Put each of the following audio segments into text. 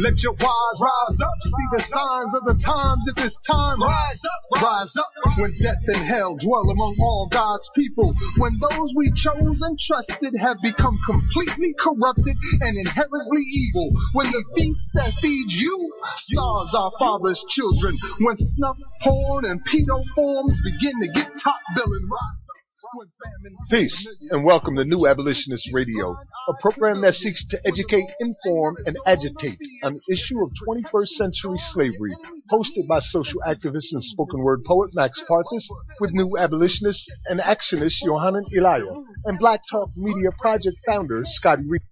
Let your wise rise up. See the signs of the times if it's time. Rise up, rise up. When death and hell dwell among all God's people. When those we chose and trusted have become completely corrupted and inherently evil. When the feast that feeds you starves our father's children. When snuff, porn, and pedo forms begin to get top billing. Rise up. When famine- Peace and welcome to New Abolitionist Radio, a program that seeks to educate, inform, and agitate on the issue of 21st century slavery, hosted by social activist and spoken word poet Max Parthas, with New Abolitionist and actionist Yohanan Elia, and Black Talk Media Project founder Scotty Reed.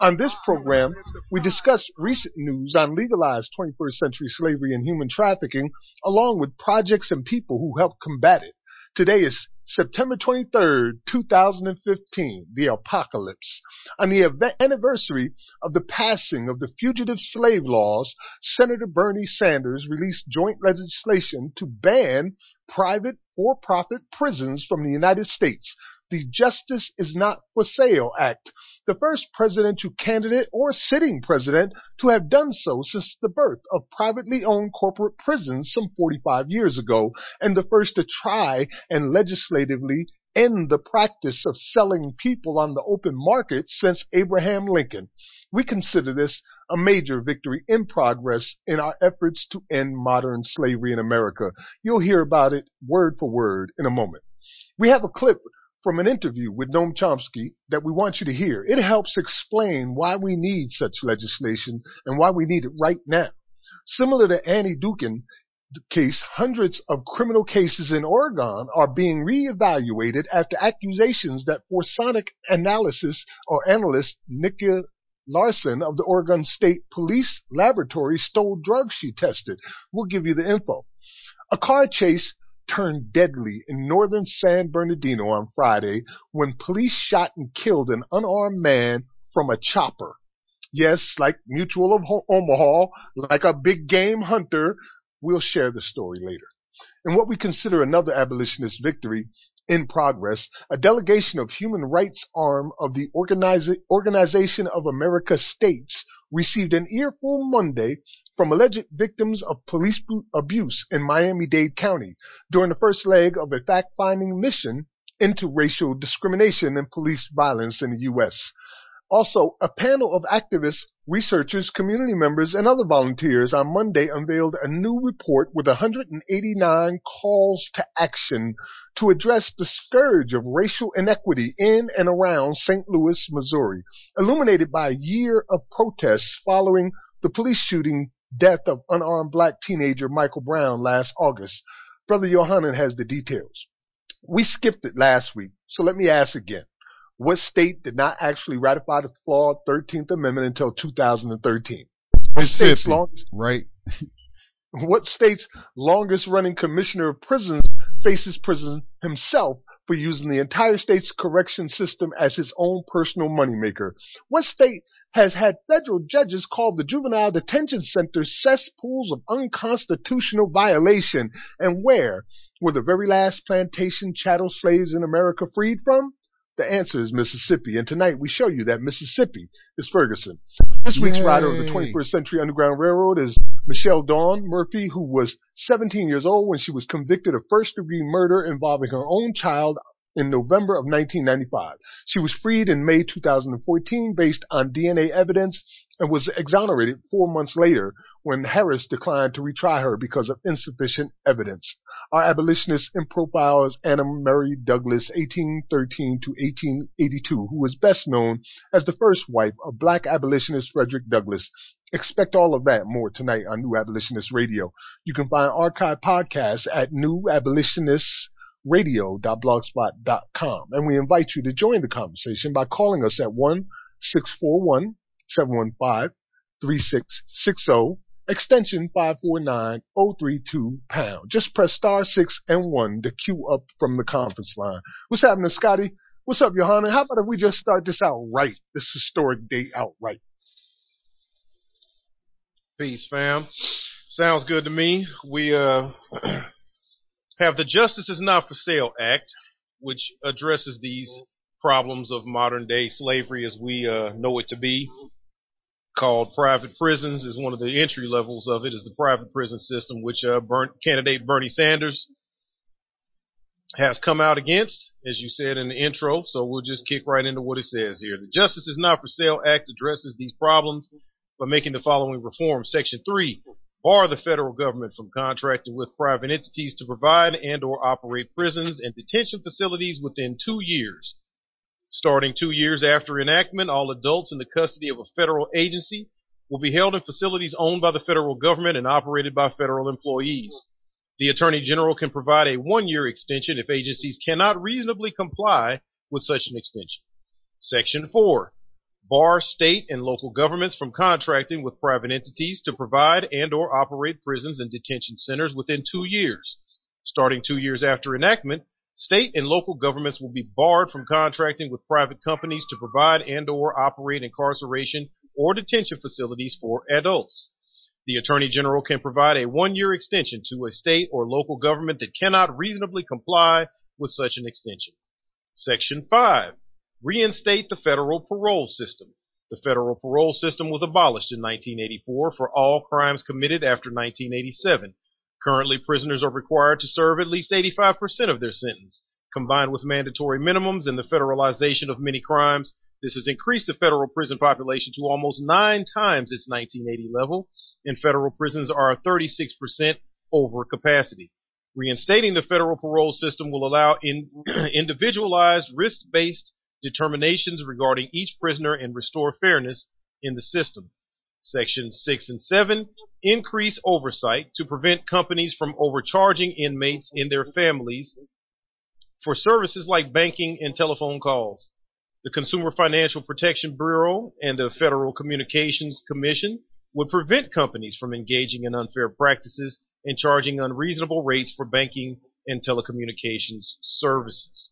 On this program, we discuss recent news on legalized 21st century slavery and human trafficking, along with projects and people who help combat it. Today is September 23rd, 2015, the apocalypse. On the ev- anniversary of the passing of the Fugitive Slave Laws, Senator Bernie Sanders released joint legislation to ban private for profit prisons from the United States. The Justice is Not for Sale Act, the first presidential candidate or sitting president to have done so since the birth of privately owned corporate prisons some 45 years ago, and the first to try and legislatively end the practice of selling people on the open market since Abraham Lincoln. We consider this a major victory in progress in our efforts to end modern slavery in America. You'll hear about it word for word in a moment. We have a clip from an interview with Noam Chomsky that we want you to hear. It helps explain why we need such legislation and why we need it right now. Similar to Annie Dookhan case, hundreds of criminal cases in Oregon are being reevaluated after accusations that Forensic analysis or analyst Nika Larson of the Oregon State Police Laboratory stole drugs she tested. We'll give you the info. A car chase turned deadly in northern San Bernardino on Friday when police shot and killed an unarmed man from a chopper. Yes, like Mutual of Omaha, like a big game hunter. We'll share the story later. In what we consider another abolitionist victory in progress, a delegation of human rights arm of the Organiza- Organization of America States received an earful Monday from alleged victims of police abuse in Miami-Dade County during the first leg of a fact-finding mission into racial discrimination and police violence in the U.S. Also, a panel of activists, researchers, community members, and other volunteers on Monday unveiled a new report with 189 calls to action to address the scourge of racial inequity in and around St. Louis, Missouri, illuminated by a year of protests following the police shooting death of unarmed black teenager Michael Brown last August. Brother Yohanan has the details. We skipped it last week, so let me ask again. What state did not actually ratify the flawed 13th Amendment until 2013? What state's, Mississippi, longest, right? what state's longest running commissioner of prisons faces prison himself for using the entire state's correction system as his own personal moneymaker? What state has had federal judges call the juvenile detention centers cesspools of unconstitutional violation? And where were the very last plantation chattel slaves in America freed from? The answer is Mississippi, and tonight we show you that Mississippi is Ferguson. This week's Yay. rider of the 21st Century Underground Railroad is Michelle Dawn Murphy, who was 17 years old when she was convicted of first degree murder involving her own child in November of 1995. She was freed in May 2014 based on DNA evidence and was exonerated four months later when Harris declined to retry her because of insufficient evidence. Our abolitionist in profile is Anna Murray Douglass, 1813 to 1882, who was best known as the first wife of black abolitionist Frederick Douglass. Expect all of that more tonight on New Abolitionist Radio. You can find archive podcasts at New radio.blogspot.com. And we invite you to join the conversation by calling us at 1 641 715 3660 extension 549032 pound. Just press star six and one to queue up from the conference line. What's happening, Scotty? What's up, Johanna? How about if we just start this out right, this historic day outright? Peace, fam. Sounds good to me. We uh, have the Justice is Not for Sale Act, which addresses these problems of modern day slavery as we uh, know it to be called private prisons is one of the entry levels of it is the private prison system, which uh, candidate Bernie Sanders has come out against, as you said in the intro. So we'll just kick right into what it says here. The Justice is Not for Sale Act addresses these problems by making the following reforms. Section 3 bar the federal government from contracting with private entities to provide and or operate prisons and detention facilities within 2 years Starting two years after enactment, all adults in the custody of a federal agency will be held in facilities owned by the federal government and operated by federal employees. The Attorney General can provide a one year extension if agencies cannot reasonably comply with such an extension. Section 4. Bar state and local governments from contracting with private entities to provide and or operate prisons and detention centers within two years. Starting two years after enactment, State and local governments will be barred from contracting with private companies to provide and or operate incarceration or detention facilities for adults. The Attorney General can provide a one-year extension to a state or local government that cannot reasonably comply with such an extension. Section 5. Reinstate the federal parole system. The federal parole system was abolished in 1984 for all crimes committed after 1987. Currently, prisoners are required to serve at least 85% of their sentence. Combined with mandatory minimums and the federalization of many crimes, this has increased the federal prison population to almost nine times its 1980 level, and federal prisons are 36% over capacity. Reinstating the federal parole system will allow in, individualized, risk based determinations regarding each prisoner and restore fairness in the system. Sections 6 and 7 increase oversight to prevent companies from overcharging inmates and their families for services like banking and telephone calls. The Consumer Financial Protection Bureau and the Federal Communications Commission would prevent companies from engaging in unfair practices and charging unreasonable rates for banking and telecommunications services.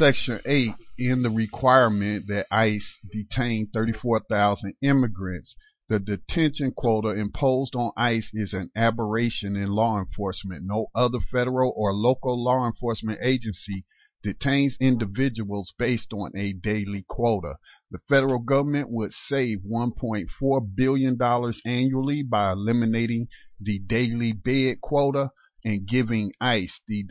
Section 8 in the requirement that ICE detain 34,000 immigrants. The detention quota imposed on ICE is an aberration in law enforcement. No other federal or local law enforcement agency detains individuals based on a daily quota. The federal government would save $1.4 billion annually by eliminating the daily bed quota and giving ICE the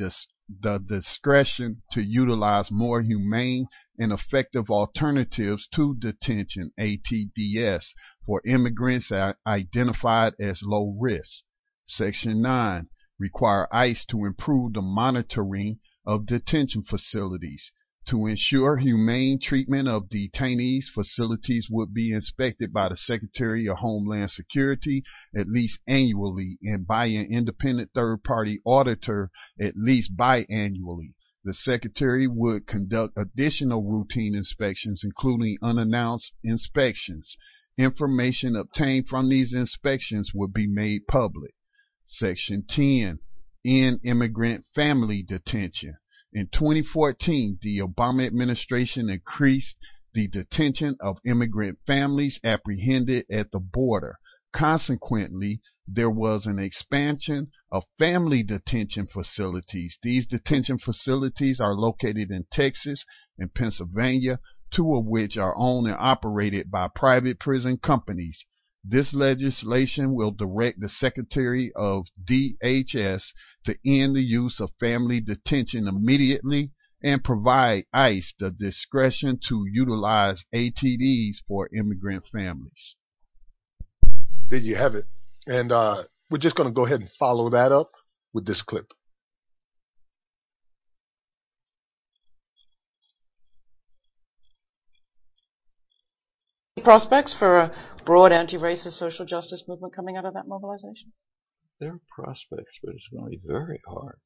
the discretion to utilize more humane and effective alternatives to detention ATDS for immigrants identified as low risk. Section 9 require ICE to improve the monitoring of detention facilities. To ensure humane treatment of detainees, facilities would be inspected by the Secretary of Homeland Security at least annually and by an independent third party auditor at least biannually. The Secretary would conduct additional routine inspections, including unannounced inspections. Information obtained from these inspections would be made public. Section 10 In immigrant family detention. In 2014, the Obama administration increased the detention of immigrant families apprehended at the border. Consequently, there was an expansion of family detention facilities. These detention facilities are located in Texas and Pennsylvania, two of which are owned and operated by private prison companies. This legislation will direct the Secretary of DHS to end the use of family detention immediately and provide ICE the discretion to utilize ATDs for immigrant families. There you have it. And uh, we're just going to go ahead and follow that up with this clip. Prospects for a broad anti-racist social justice movement coming out of that mobilization? There are prospects, but it's going to be very hard.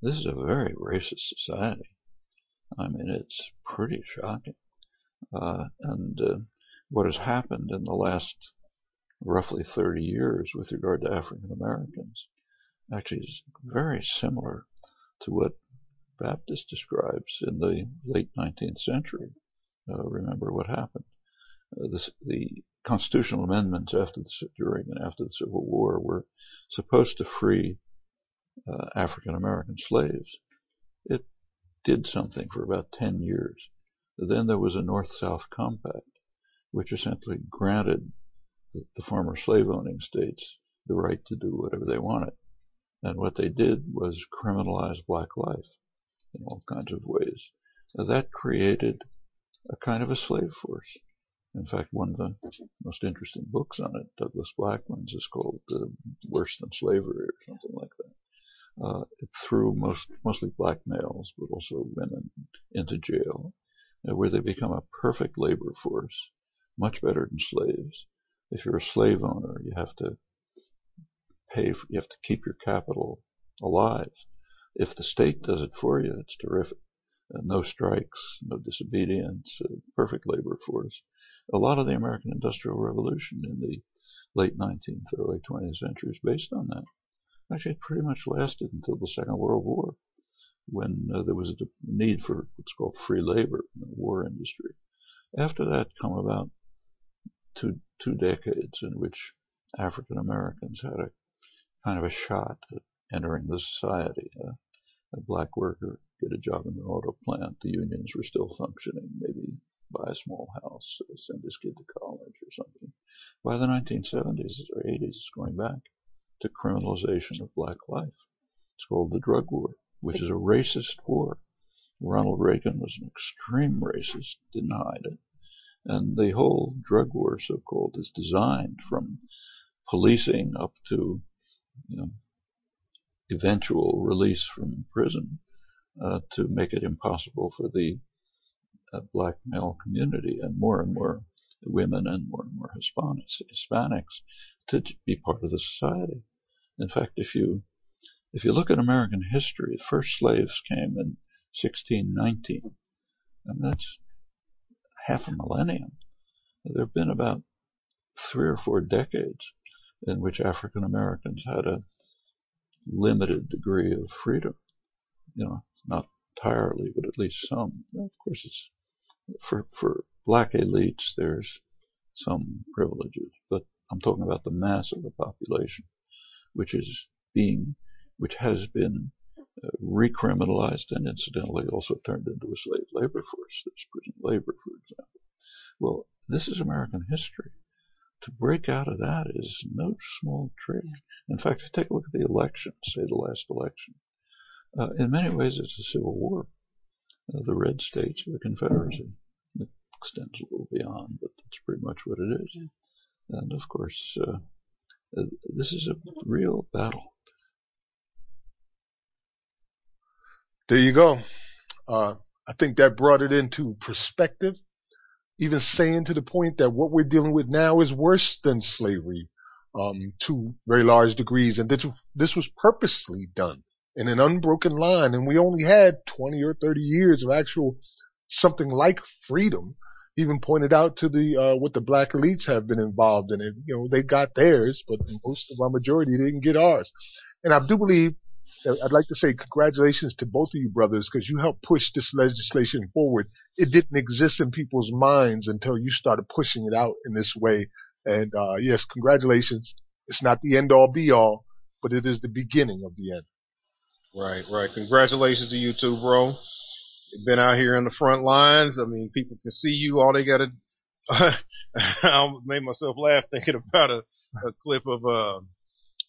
This is a very racist society. I mean, it's pretty shocking. Uh, and uh, what has happened in the last roughly 30 years with regard to African Americans actually is very similar to what Baptist describes in the late 19th century. Uh, remember what happened. Uh, this, the constitutional amendments after the, during and after the Civil War were supposed to free uh, African American slaves. It did something for about 10 years. Then there was a North South Compact, which essentially granted the, the former slave owning states the right to do whatever they wanted. And what they did was criminalize black life in all kinds of ways. Now, that created a kind of a slave force. In fact, one of the most interesting books on it, Douglas Blackmon's, is called uh, Worse Than Slavery or something like that. Uh, it threw most, mostly black males, but also women, into jail, uh, where they become a perfect labor force, much better than slaves. If you're a slave owner, you have to pay, for, you have to keep your capital alive. If the state does it for you, it's terrific. Uh, no strikes, no disobedience, uh, perfect labor force. A lot of the American Industrial Revolution in the late 19th, early 20th century is based on that. Actually, it pretty much lasted until the Second World War, when uh, there was a need for what's called free labor in the war industry. After that come about two, two decades in which African Americans had a kind of a shot at entering the society. Uh, a black worker get a job in an auto plant. The unions were still functioning. Maybe buy a small house, send his kid to college or something. By the 1970s or 80s, it's going back to criminalization of black life. It's called the drug war, which is a racist war. Ronald Reagan was an extreme racist, denied it. And the whole drug war, so called, is designed from policing up to you know, eventual release from prison uh, to make it impossible for the uh, black male community and more and more women and more and more Hispanics, Hispanics to be part of the society. In fact, if you if you look at American history, the first slaves came in 1619, and that's half a millennium. There have been about three or four decades in which African Americans had a limited degree of freedom. You know, not entirely, but at least some. Of course, it's for for black elites. There's some privileges, but I'm talking about the mass of the population, which is being, which has been uh, recriminalized and incidentally also turned into a slave labor force. There's prison labor, for example. Well, this is American history. To break out of that is no small trick. In fact, if you take a look at the election, say the last election, uh, in many ways it's a civil war. The red states of the Confederacy. It extends a little beyond, but that's pretty much what it is. And of course, uh, uh this is a real battle. There you go. Uh, I think that brought it into perspective even saying to the point that what we're dealing with now is worse than slavery um, to very large degrees. And this, this was purposely done in an unbroken line. And we only had 20 or 30 years of actual something like freedom. Even pointed out to the uh, what the black elites have been involved in it. You know, they got theirs, but most of our majority didn't get ours. And I do believe I'd like to say congratulations to both of you brothers because you helped push this legislation forward. It didn't exist in people's minds until you started pushing it out in this way. And uh, yes, congratulations. It's not the end all be all, but it is the beginning of the end. Right, right. Congratulations to you too, bro. You've been out here in the front lines. I mean, people can see you. All they got to. I made myself laugh thinking about a, a clip of uh,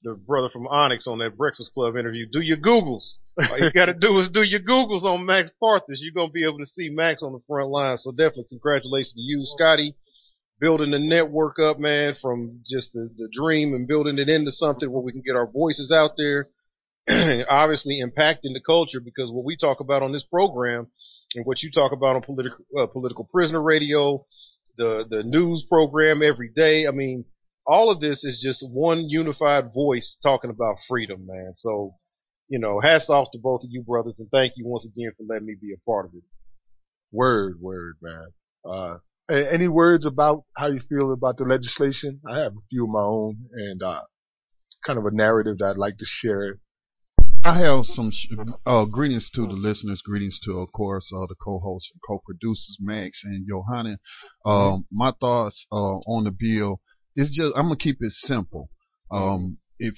the brother from Onyx on that Breakfast Club interview. Do your Googles. All you got to do is do your Googles on Max Parthas. You're going to be able to see Max on the front line. So definitely congratulations to you, Scotty, building the network up, man, from just the, the dream and building it into something where we can get our voices out there. Obviously impacting the culture because what we talk about on this program and what you talk about on political, uh, political prisoner radio, the, the news program every day. I mean, all of this is just one unified voice talking about freedom, man. So, you know, hats off to both of you brothers and thank you once again for letting me be a part of it. Word, word, man. Uh, any words about how you feel about the legislation? I have a few of my own and uh, kind of a narrative that I'd like to share. I have some uh, greetings to the listeners. Greetings to, of course, uh, the co-hosts and co-producers Max and Johanna. Um, my thoughts uh, on the bill is just I'm gonna keep it simple. Um, if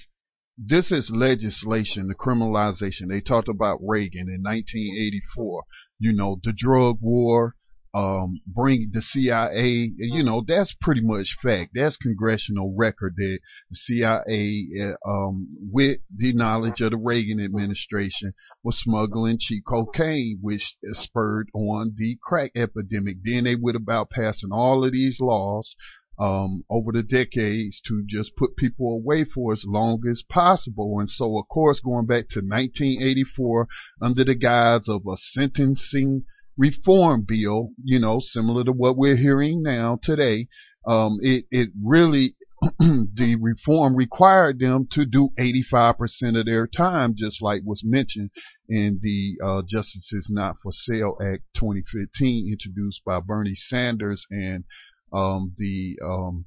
this is legislation, the criminalization. They talked about Reagan in 1984. You know, the drug war, um, bring the CIA, you know, that's pretty much fact. That's congressional record that the CIA, uh, um, with the knowledge of the Reagan administration, was smuggling cheap cocaine, which spurred on the crack epidemic. Then they went about passing all of these laws um, over the decades to just put people away for as long as possible. And so, of course, going back to 1984, under the guise of a sentencing reform bill, you know, similar to what we're hearing now today, um, it, it really, the reform required them to do 85% of their time, just like was mentioned in the uh, Justice is Not for Sale Act 2015, introduced by Bernie Sanders and um, the um,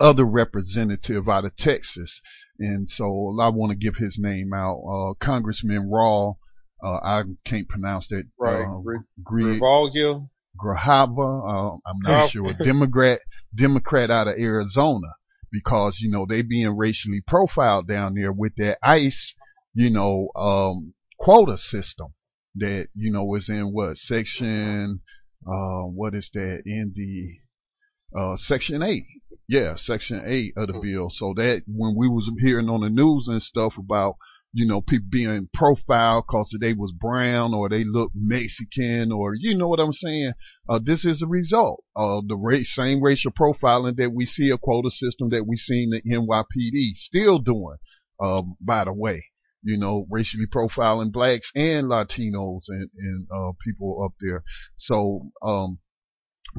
other representative out of Texas. And so I want to give his name out, uh, Congressman Raw. Uh, I can't pronounce that. Right. Uh, Gre- Grahava. Grahava. Uh, I'm not Oh. sure. Democrat, Democrat out of Arizona because, you know, they being racially profiled down there with that ICE, you know, um, quota system that, you know, is in what section, uh, what is that in the, uh, section eight. Yeah, section eight of the bill. So that when we was hearing on the news and stuff about, you know, people being profiled cause they was brown or they look Mexican or you know what I'm saying. Uh, this is a result of the ra- same racial profiling that we see a quota system that we seen the NYPD still doing. Um, by the way, you know, racially profiling blacks and Latinos and, and uh, people up there. So, um,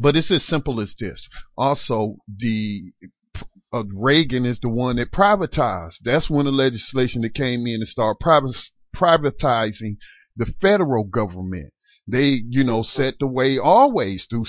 but it's as simple as this. Also, the uh, Reagan is the one that privatized. That's when the legislation that came in and started privatizing the federal government. They, you know, set the way always through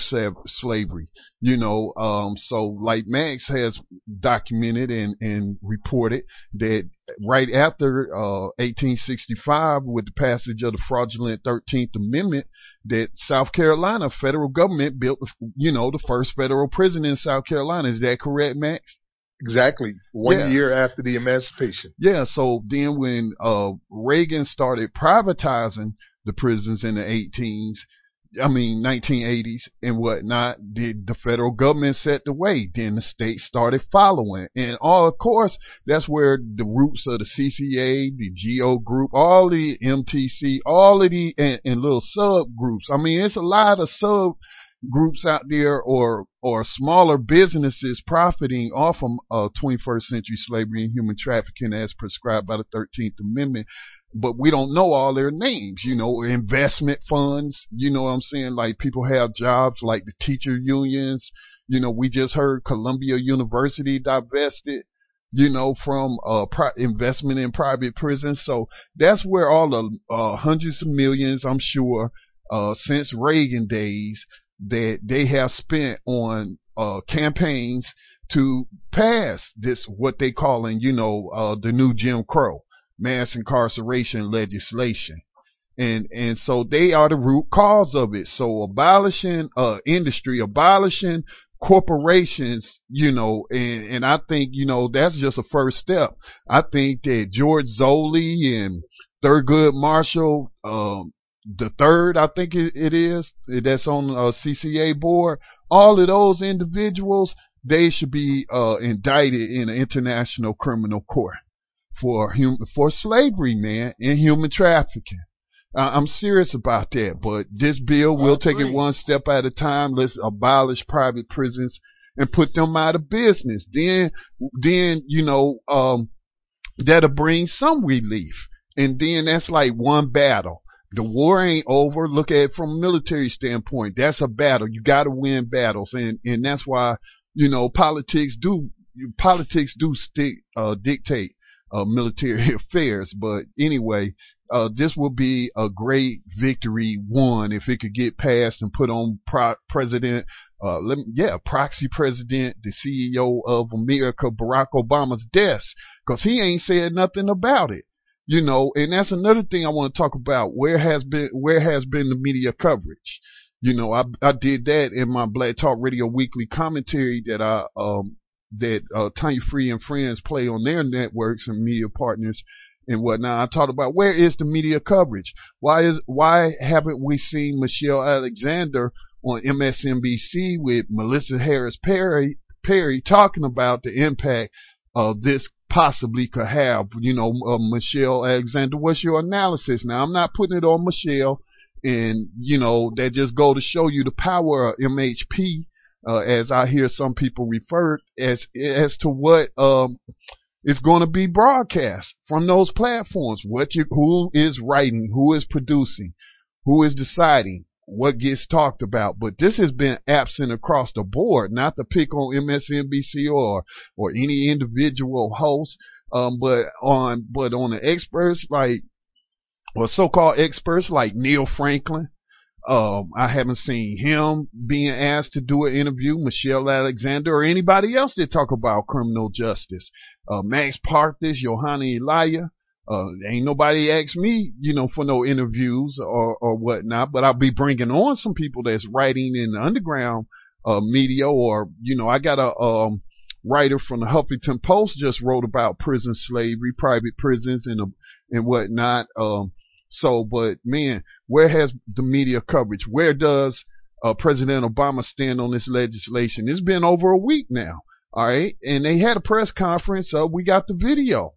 slavery, you know, um, so like Max has documented and, and reported that right after, uh, 1865 with the passage of the fraudulent 13th Amendment, that South Carolina federal government built, you know, the first federal prison in South Carolina. Is that correct, Max? Exactly. One Yeah. year after the emancipation. Yeah, so then when uh, Reagan started privatizing the prisons in the 18s, I mean 1980s and whatnot, did the federal government set the way? Then the state started following, and all of course that's where the roots of the CCA, the GEO group, all the MTC, all of the and, and little subgroups. I mean, it's a lot of sub groups out there or or smaller businesses profiting off of uh, 21st century slavery and human trafficking as prescribed by the 13th Amendment. But we don't know all their names, you know, investment funds, you know what I'm saying? Like people have jobs like the teacher unions. You know, we just heard Columbia University divested, you know, from uh, pri- investment in private prisons. So that's where all the uh, hundreds of millions, I'm sure, uh, since Reagan days that they have spent on uh, campaigns to pass this what they calling, you know, uh, the new Jim Crow mass incarceration legislation. And and so they are the root cause of it. So abolishing uh industry, abolishing corporations, you know, and, and I think, you know, that's just a first step. I think that George Zoley and Thurgood Marshall, um, the third, I think it, is, that's on a CCA board. All of those individuals, they should be uh, indicted in an international criminal court for hum- for slavery, man, and human trafficking. Uh, I'm serious about that, but this bill will take it one step at a time. Let's abolish private prisons and put them out of business. Then, then you know, um, that'll bring some relief. And then that's like one battle. The war ain't over. Look at it from a military standpoint. That's a battle. You got to win battles, and and that's why you know politics do politics do stick uh, dictate uh, military affairs. But anyway, uh, this will be a great victory won if it could get passed and put on pro- President, uh, let me, yeah, proxy president, the CEO of America, Barack Obama's desk, because he ain't said nothing about it. You know, and that's another thing I want to talk about. Where has been where has been the media coverage? You know, I I did that in my Black Talk Radio weekly commentary that I um that uh, Tanya Free and friends play on their networks and media partners and whatnot. I talked about where is the media coverage? Why is why haven't we seen Michelle Alexander on MSNBC with Melissa Harris Perry Perry talking about the impact of this possibly could have? You know, uh, Michelle Alexander, what's your analysis? Now, I'm not putting it on Michelle, and you know that just go to show you the power of MHP. Uh, as I hear some people refer as as to what um, is going to be broadcast from those platforms. What you, who is writing, who is producing, who is deciding what gets talked about. But this has been absent across the board. Not to pick on MSNBC or or any individual host, um, but on but on the experts like or so-called experts like Neil Franklin. Um, I haven't seen him being asked to do an interview, Michelle Alexander, or anybody else that talk about criminal justice. Uh, Max Parthas, Johanna Elia. Uh, ain't nobody asked me, you know, for no interviews or, or whatnot, but I'll be bringing on some people that's writing in the underground, uh, media or, you know, I got a, um, writer from the Huffington Post just wrote about prison slavery, private prisons and, uh, and whatnot. Um, so, but man, where has the media coverage? Where does uh, President Obama stand on this legislation? It's been over a week now. All right. And they had a press conference. Uh, we got the video.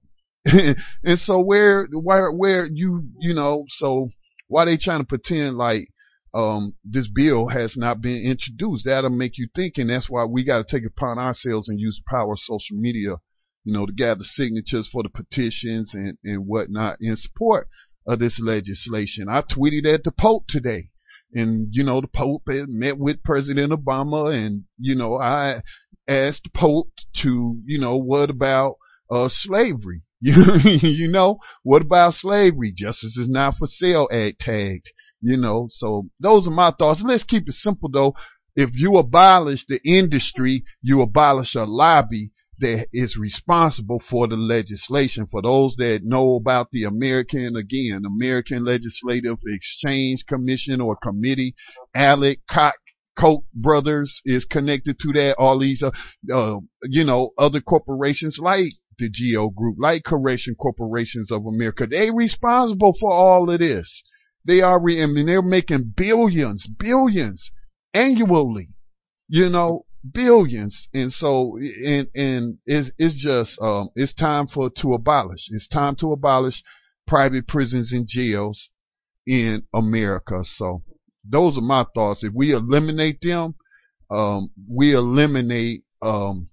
and so where, where, where you, you know, so why they trying to pretend like, um, this bill has not been introduced? That'll make you think. And that's why we got to take upon ourselves and use the power of social media, you know, to gather signatures for the petitions and, and whatnot in support of this legislation. I tweeted at the Pope today. And, you know, the Pope had met with President Obama and, you know, I asked the Pope to, you know, what about, uh, slavery? you know, what about slavery? Justice is not for sale ad tagged, you know, so those are my thoughts. Let's keep it simple though. If you abolish the industry, you abolish a lobby that is responsible for the legislation. For those that know about the American, again, American Legislative Exchange Commission or Committee, ALEC Koch, Koch brothers is connected to that. All these, uh, uh, you know, other corporations like the GEO Group, like Correction Corporations of America, they responsible for all of this. They are, re- I mean, they're making billions, billions annually, you know, billions. And so, and, and it's, it's just, um, it's time for, to abolish. It's time to abolish private prisons and jails in America. So those are my thoughts. If we eliminate them, um, we eliminate, um,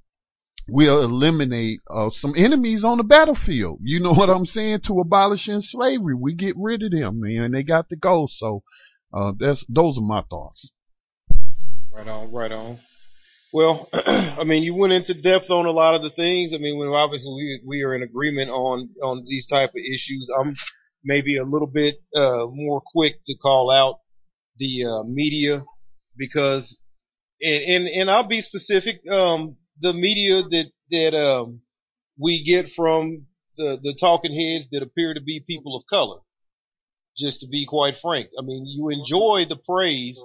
we'll eliminate uh, some enemies on the battlefield. You know what I'm saying? To abolishing slavery, we get rid of them, man. They got to go. So uh, that's those are my thoughts. Right on, right on. Well, I mean, you went into depth on a lot of the things. I mean, obviously we we are in agreement on on these type of issues. I'm maybe a little bit uh, more quick to call out the uh, media because, and, and and I'll be specific. Um, the media that that um, we get from the the talking heads that appear to be people of color. Just to be quite frank, I mean, you enjoy the praise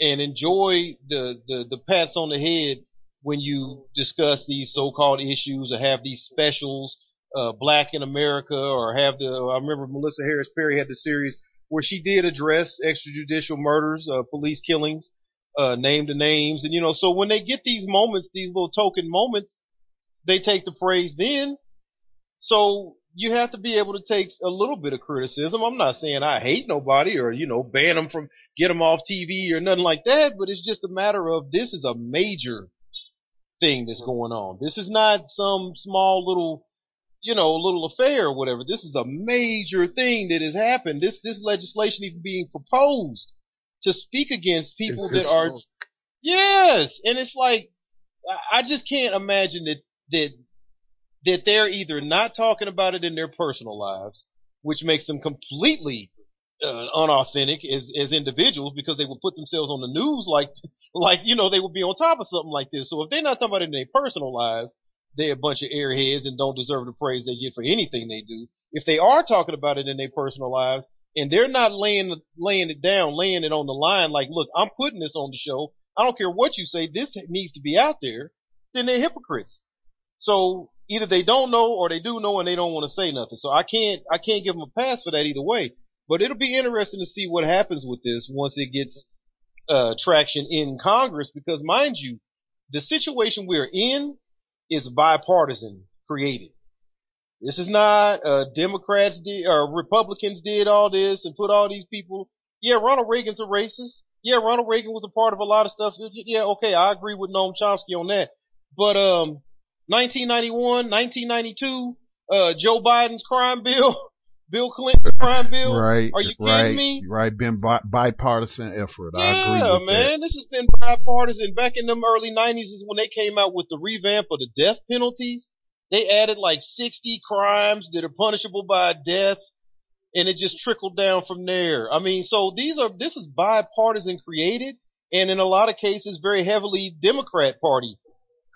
and enjoy the, the, the pats on the head when you discuss these so-called issues or have these specials, uh, Black in America, or have the. I remember Melissa Harris Perry had the series where she did address extrajudicial murders, uh, police killings, uh, name the names, and you know, so when they get these moments, these little token moments, they take the praise then. So you have to be able to take a little bit of criticism. I'm not saying I hate nobody or, you know, ban them from, get them off TV or nothing like that, but it's just a matter of this is a major thing that's going on. This is not some small little, you know, little affair or whatever. This is a major thing that has happened. This, this legislation even being proposed to speak against people that are, yes. And it's like, I just can't imagine that, that that they're either not talking about it in their personal lives, which makes them completely uh, unauthentic as as individuals because they would put themselves on the news like like you know they would be on top of something like this. So if they're not talking about it in their personal lives, they're a bunch of airheads and don't deserve the praise they get for anything they do. If they are talking about it in their personal lives and they're not laying laying it down, laying it on the line, like, look, I'm putting this on the show. I don't care what you say. This needs to be out there. Then they're hypocrites. So either they don't know or they do know and they don't want to say nothing. So I can't I can't give them a pass for that either way. But it'll be interesting to see what happens with this once it gets uh, traction in Congress, because mind you, the situation we're in is bipartisan created. This is not uh, Democrats did or Republicans did all this and put all these people. Yeah, Ronald Reagan's a racist. Yeah, Ronald Reagan was a part of a lot of stuff. Yeah, okay, I agree with Noam Chomsky on that. But um, 1991, 1992, uh, Joe Biden's crime bill Bill Clinton's crime bill. Right. Are you kidding right, me? Right. Been bi- bipartisan effort. Yeah, I agree with man. This has been bipartisan. Back in them early 90s is when they came out with the revamp of the death penalties. They added like 60 crimes that are punishable by death. And it just trickled down from there. I mean, so these are, this is bipartisan created. And in a lot of cases, very heavily Democrat Party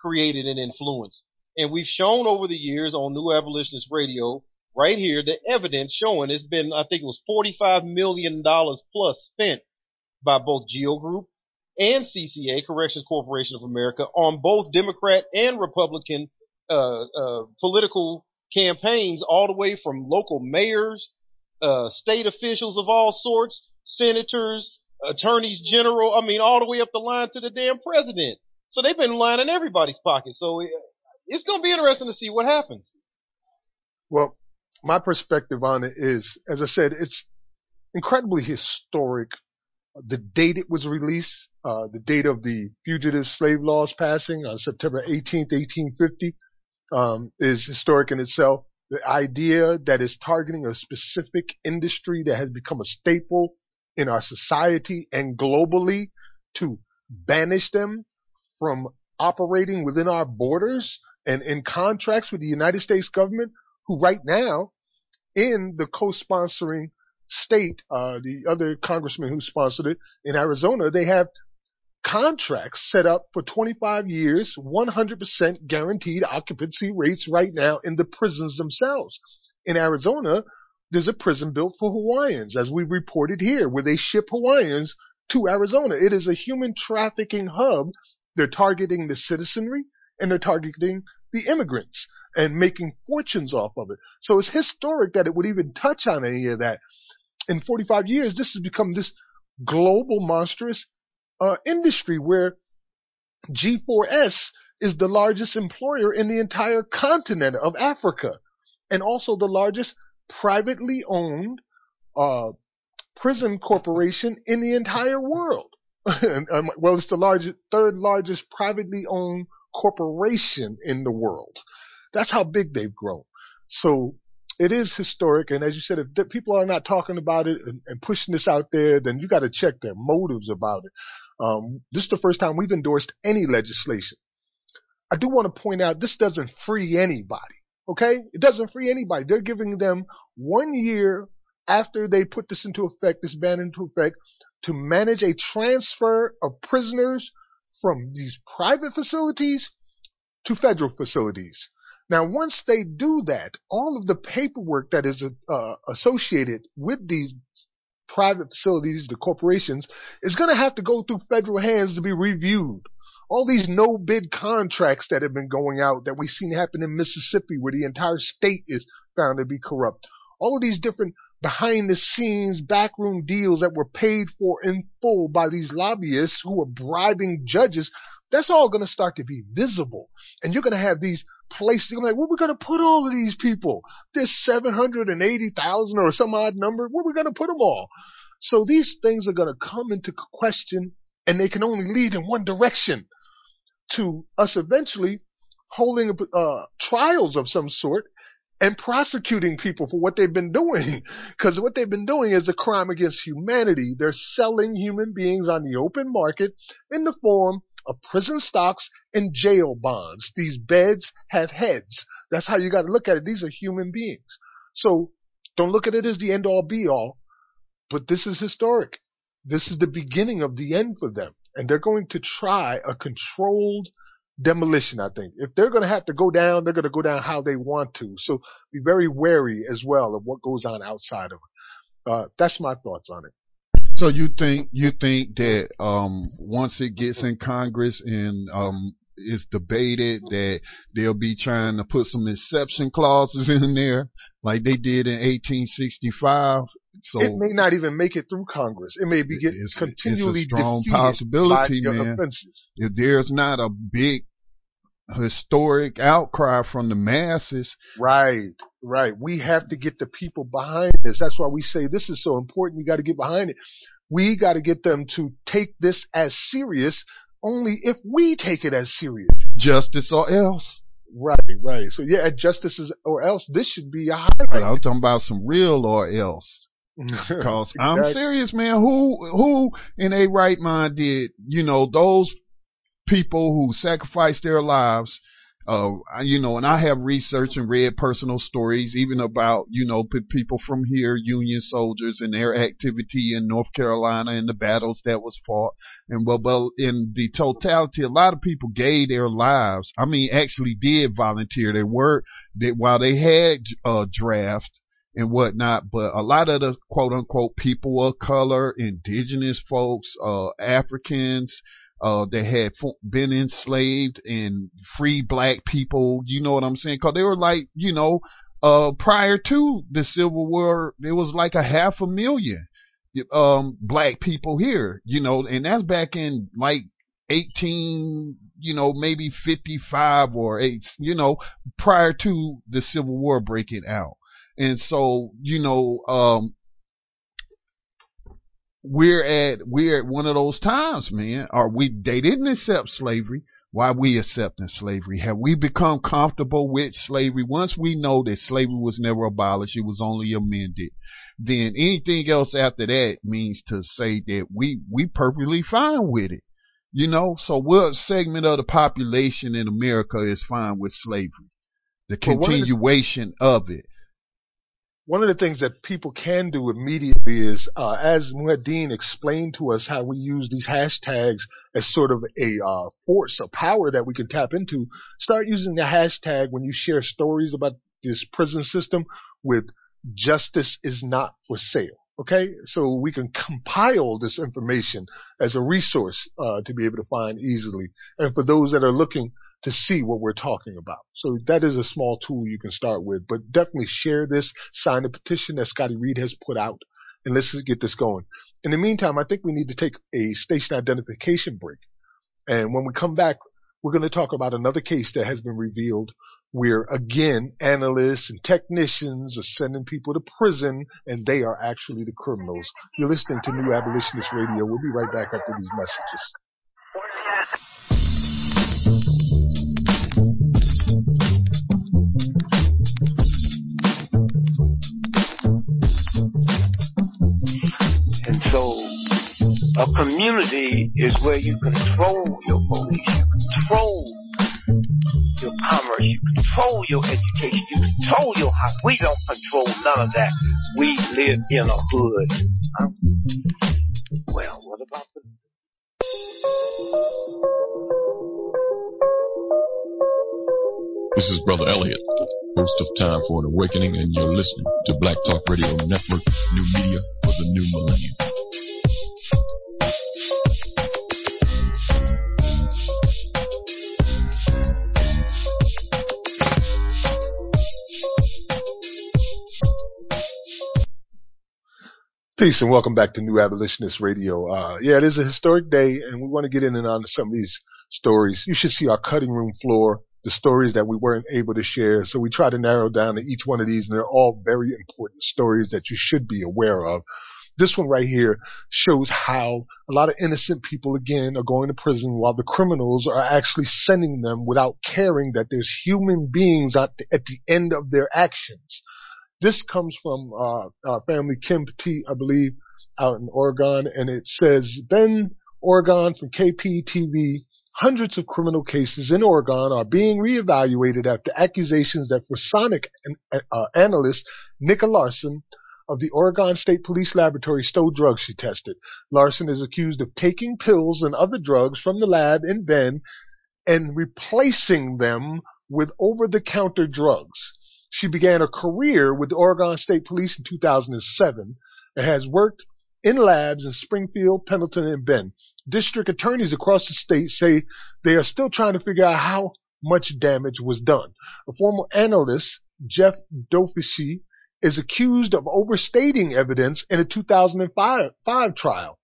created and influenced. And we've shown over the years on New Abolitionist Radio right here the evidence showing it's been, I think it was $45 million plus spent by both Geo Group and CCA, Corrections Corporation of America, on both Democrat and Republican political campaigns, all the way from local mayors, uh, state officials of all sorts, senators, attorneys general. I mean, all the way up the line to the damn president. So they've been lining everybody's pockets. So it's going to be interesting to see what happens. Well, my perspective on it is, as I said, it's incredibly historic. The date it was released, uh, the date of the fugitive slave laws passing on September 18th, 1850, um, is historic in itself. The idea that it's targeting a specific industry that has become a staple in our society and globally to banish them from operating within our borders and in contracts with the United States government, who right now in the co-sponsoring state, uh, the other congressman who sponsored it in Arizona, they have contracts set up for 25 years, 100% guaranteed occupancy rates right now in the prisons themselves. In Arizona, there's a prison built for Hawaiians, as we reported here, where they ship Hawaiians to Arizona. It is a human trafficking hub. They're targeting the citizenry and they're targeting the immigrants and making fortunes off of it. So it's historic that it would even touch on any of that. In 45 years, this has become this global monstrous uh, industry where G4S is the largest employer in the entire continent of Africa and also the largest privately owned uh, prison corporation in the entire world. Um, well, it's the largest, third largest privately owned corporation in the world. That's how big they've grown. So it is historic. And as you said, if people are not talking about it and, and pushing this out there, then you got to check their motives about it. Um, this is the first time we've endorsed any legislation. I do want to point out this doesn't free anybody. Okay? It doesn't free anybody. They're giving them one year after they put this into effect, this ban into effect, to manage a transfer of prisoners from these private facilities to federal facilities. Now, once they do that, all of the paperwork that is uh, associated with these private facilities, the corporations, is going to have to go through federal hands to be reviewed. All these no bid contracts that have been going out that we've seen happen in Mississippi, where the entire state is found to be corrupt. All of these different behind the scenes backroom deals that were paid for in full by these lobbyists who were bribing judges, that's all going to start to be visible. And you're going to have these places, you're like, where are we going to put all of these people? This 780,000 or some odd number, where we going to put them all? So these things are going to come into question and they can only lead in one direction to us eventually holding uh, trials of some sort and prosecuting people for what they've been doing. Because what they've been doing is a crime against humanity. They're selling human beings on the open market in the form of prison stocks and jail bonds. These beds have heads. That's how you got to look at it. These are human beings. So don't look at it as the end all be all, but this is historic. This is the beginning of the end for them. And they're going to try a controlled demolition, I think. If they're going to have to go down, they're going to go down how they want to. So be very wary as well of what goes on outside of it. Uh, that's my thoughts on it. So you think you think that um, once it gets in Congress and um, is debated that they'll be trying to put some exception clauses in there, like they did in 1865. So it may not even make it through Congress. It may be get it's, continually it's a strong possibility, man. offenses. If there's not a big historic outcry from the masses, Right, right. We have to get the people behind this. That's why we say this is so important. You got to get behind it. We got to get them to take this as serious only if we take it as serious. justice or else. Right, right. So yeah, justices or else this should be a But highlight. I'm talking about some real or else. Cause I'm serious, man. Who who in a right mind did you know those people who sacrificed their lives? Uh, you know, and I have researched and read personal stories, even about you know p- people from here, Union soldiers, and their activity in North Carolina and the battles that was fought. And well, well, in the totality, a lot of people gave their lives. I mean, actually did volunteer. They were that while they had uh draft and whatnot, but a lot of the quote unquote people of color, indigenous folks, uh, Africans, uh, that had been enslaved and free black people, you know what I'm saying? Cause they were like, you know, uh, prior to the Civil War, there was like a half a million, um, black people here, you know, and that's back in like 18, you know, maybe 55 or eight, you know, prior to the Civil War breaking out. And so, you know, um, we're at we're at one of those times, man. Are we? They didn't accept slavery. Why we accepting slavery? Have we become comfortable with slavery? Once we know that slavery was never abolished, it was only amended. Then anything else after that means to say that we we perfectly fine with it. You know, so what segment of the population in America is fine with slavery? The continuation of it. One of the things that people can do immediately is, uh, as Muhaddin explained to us, how we use these hashtags as sort of a uh, force, a power that we can tap into. Start using the hashtag when you share stories about this prison system with "Justice is not for sale." Okay, so we can compile this information as a resource uh, to be able to find easily, and for those that are looking to see what we're talking about. So that is a small tool you can start with, but definitely share this, sign the petition that Scotty Reed has put out, and let's get this going. In the meantime, I think we need to take a station identification break. And when we come back, we're going to talk about another case that has been revealed where, again, analysts and technicians are sending people to prison and they are actually the criminals. You're listening to New Abolitionist Radio. We'll be right back after these messages. A community is where you control your police, you control your commerce, you control your education, you control your house. We don't control none of that. We live in a hood. Well, what about the This is Brother Elliot, host of Time for an Awakening, and you're listening to Black Talk Radio Network, new media for the new millennium. Peace and welcome back to New Abolitionist Radio. Uh, yeah, it is a historic day, and we want to get in and on to some of these stories. You should see our cutting room floor, the stories that we weren't able to share. So we try to narrow down to each one of these, and they're all very important stories that you should be aware of. This one right here shows how a lot of innocent people, again, are going to prison while the criminals are actually sending them without caring that there's human beings at the, at the end of their actions. This comes from uh, our family Kim Petit, I believe, out in Oregon, and it says Bend Oregon from KPTV Hundreds of criminal cases in Oregon are being reevaluated after accusations that Forensic uh, analyst Nika Larson of the Oregon State Police Laboratory stole drugs she tested. Larson is accused of taking pills and other drugs from the lab in Bend and replacing them with over the counter drugs. She began a career with the Oregon State Police in 2007 and has worked in labs in Springfield, Pendleton, and Bend. District attorneys across the state say they are still trying to figure out how much damage was done. A former analyst, Jeff Dofischi, is accused of overstating evidence in a 2005 trial.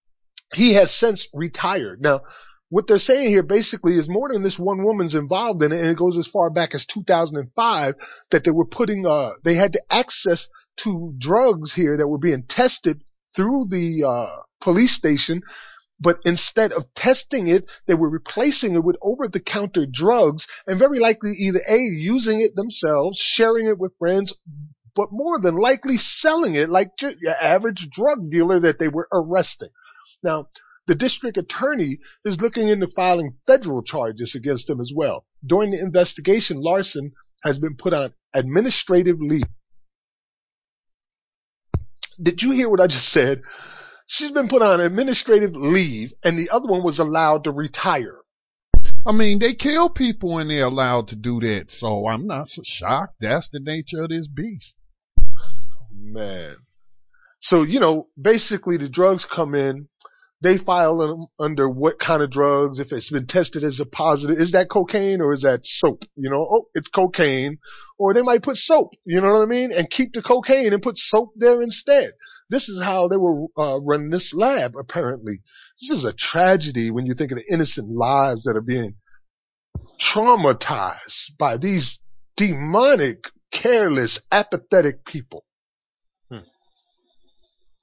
He has since retired. Now, what they're saying here basically is more than this one woman's involved in it, and it goes as far back as 2005 that they were putting, uh, they had access to drugs here that were being tested through the uh, police station, but instead of testing it, they were replacing it with over-the-counter drugs, and very likely either a using it themselves, sharing it with friends, but more than likely selling it like your average drug dealer that they were arresting. Now, the district attorney is looking into filing federal charges against them as well. During the investigation, Larson has been put on administrative leave did you hear what I just said? She's been put on administrative leave, and the other one was allowed to retire. I mean, they kill people when they're allowed to do that, so I'm not so shocked. That's the nature of this beast. Man. So, you know, basically the drugs come in, they file them under what kind of drugs, if it's been tested as a positive, is that cocaine or is that soap? You know, oh, it's cocaine. Or they might put soap, you know what I mean? And keep the cocaine and put soap there instead. This is how they were uh, running this lab, apparently. This is a tragedy when you think of the innocent lives that are being traumatized by these demonic, careless, apathetic people.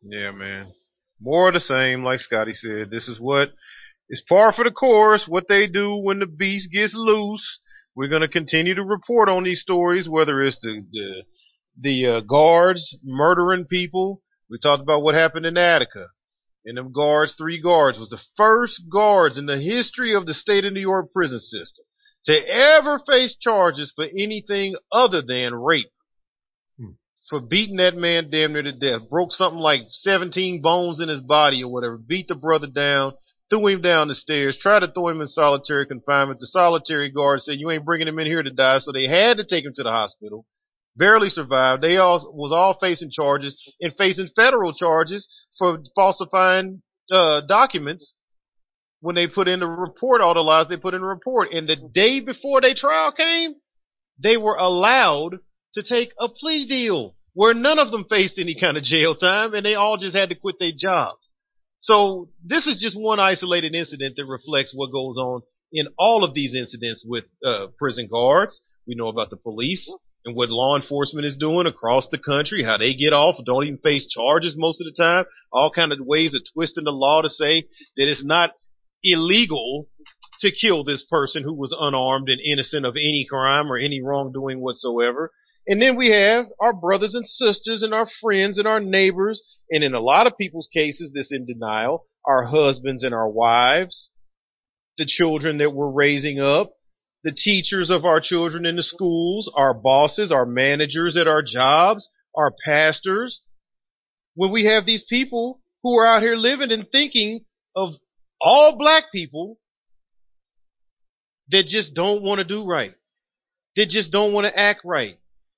Yeah, man more of the same, like Scotty said. This is what is par for the course, what they do when the beast gets loose. We're going to continue to report on these stories, whether it's the the, the uh, guards murdering people. We talked about what happened in Attica. And them guards, three guards, was the first guards in the history of the state of New York prison system to ever face charges for anything other than rape for beating that man damn near to death. Broke something like 17 bones in his body or whatever. Beat the brother down. Threw him down the stairs. Tried to throw him in solitary confinement. The solitary guard said, "You ain't bringing him in here to die." So they had to take him to the hospital. Barely survived. They all was all facing charges and facing federal charges for falsifying uh, documents when they put in the report all the lies they put in the report. And the day before their trial came, they were allowed to take a plea deal where none of them faced any kind of jail time and they all just had to quit their jobs. So this is just one isolated incident that reflects what goes on in all of these incidents with uh, prison guards. We know about the police and what law enforcement is doing across the country, how they get off, don't even face charges most of the time, all kind of ways of twisting the law to say that it's not illegal to kill this person who was unarmed and innocent of any crime or any wrongdoing whatsoever. And then we have our brothers and sisters and our friends and our neighbors, and in a lot of people's cases, this in denial, our husbands and our wives, the children that we're raising up, the teachers of our children in the schools, our bosses, our managers at our jobs, our pastors. When we have these people who are out here living and thinking of all black people that just don't want to do right, that just don't want to act right,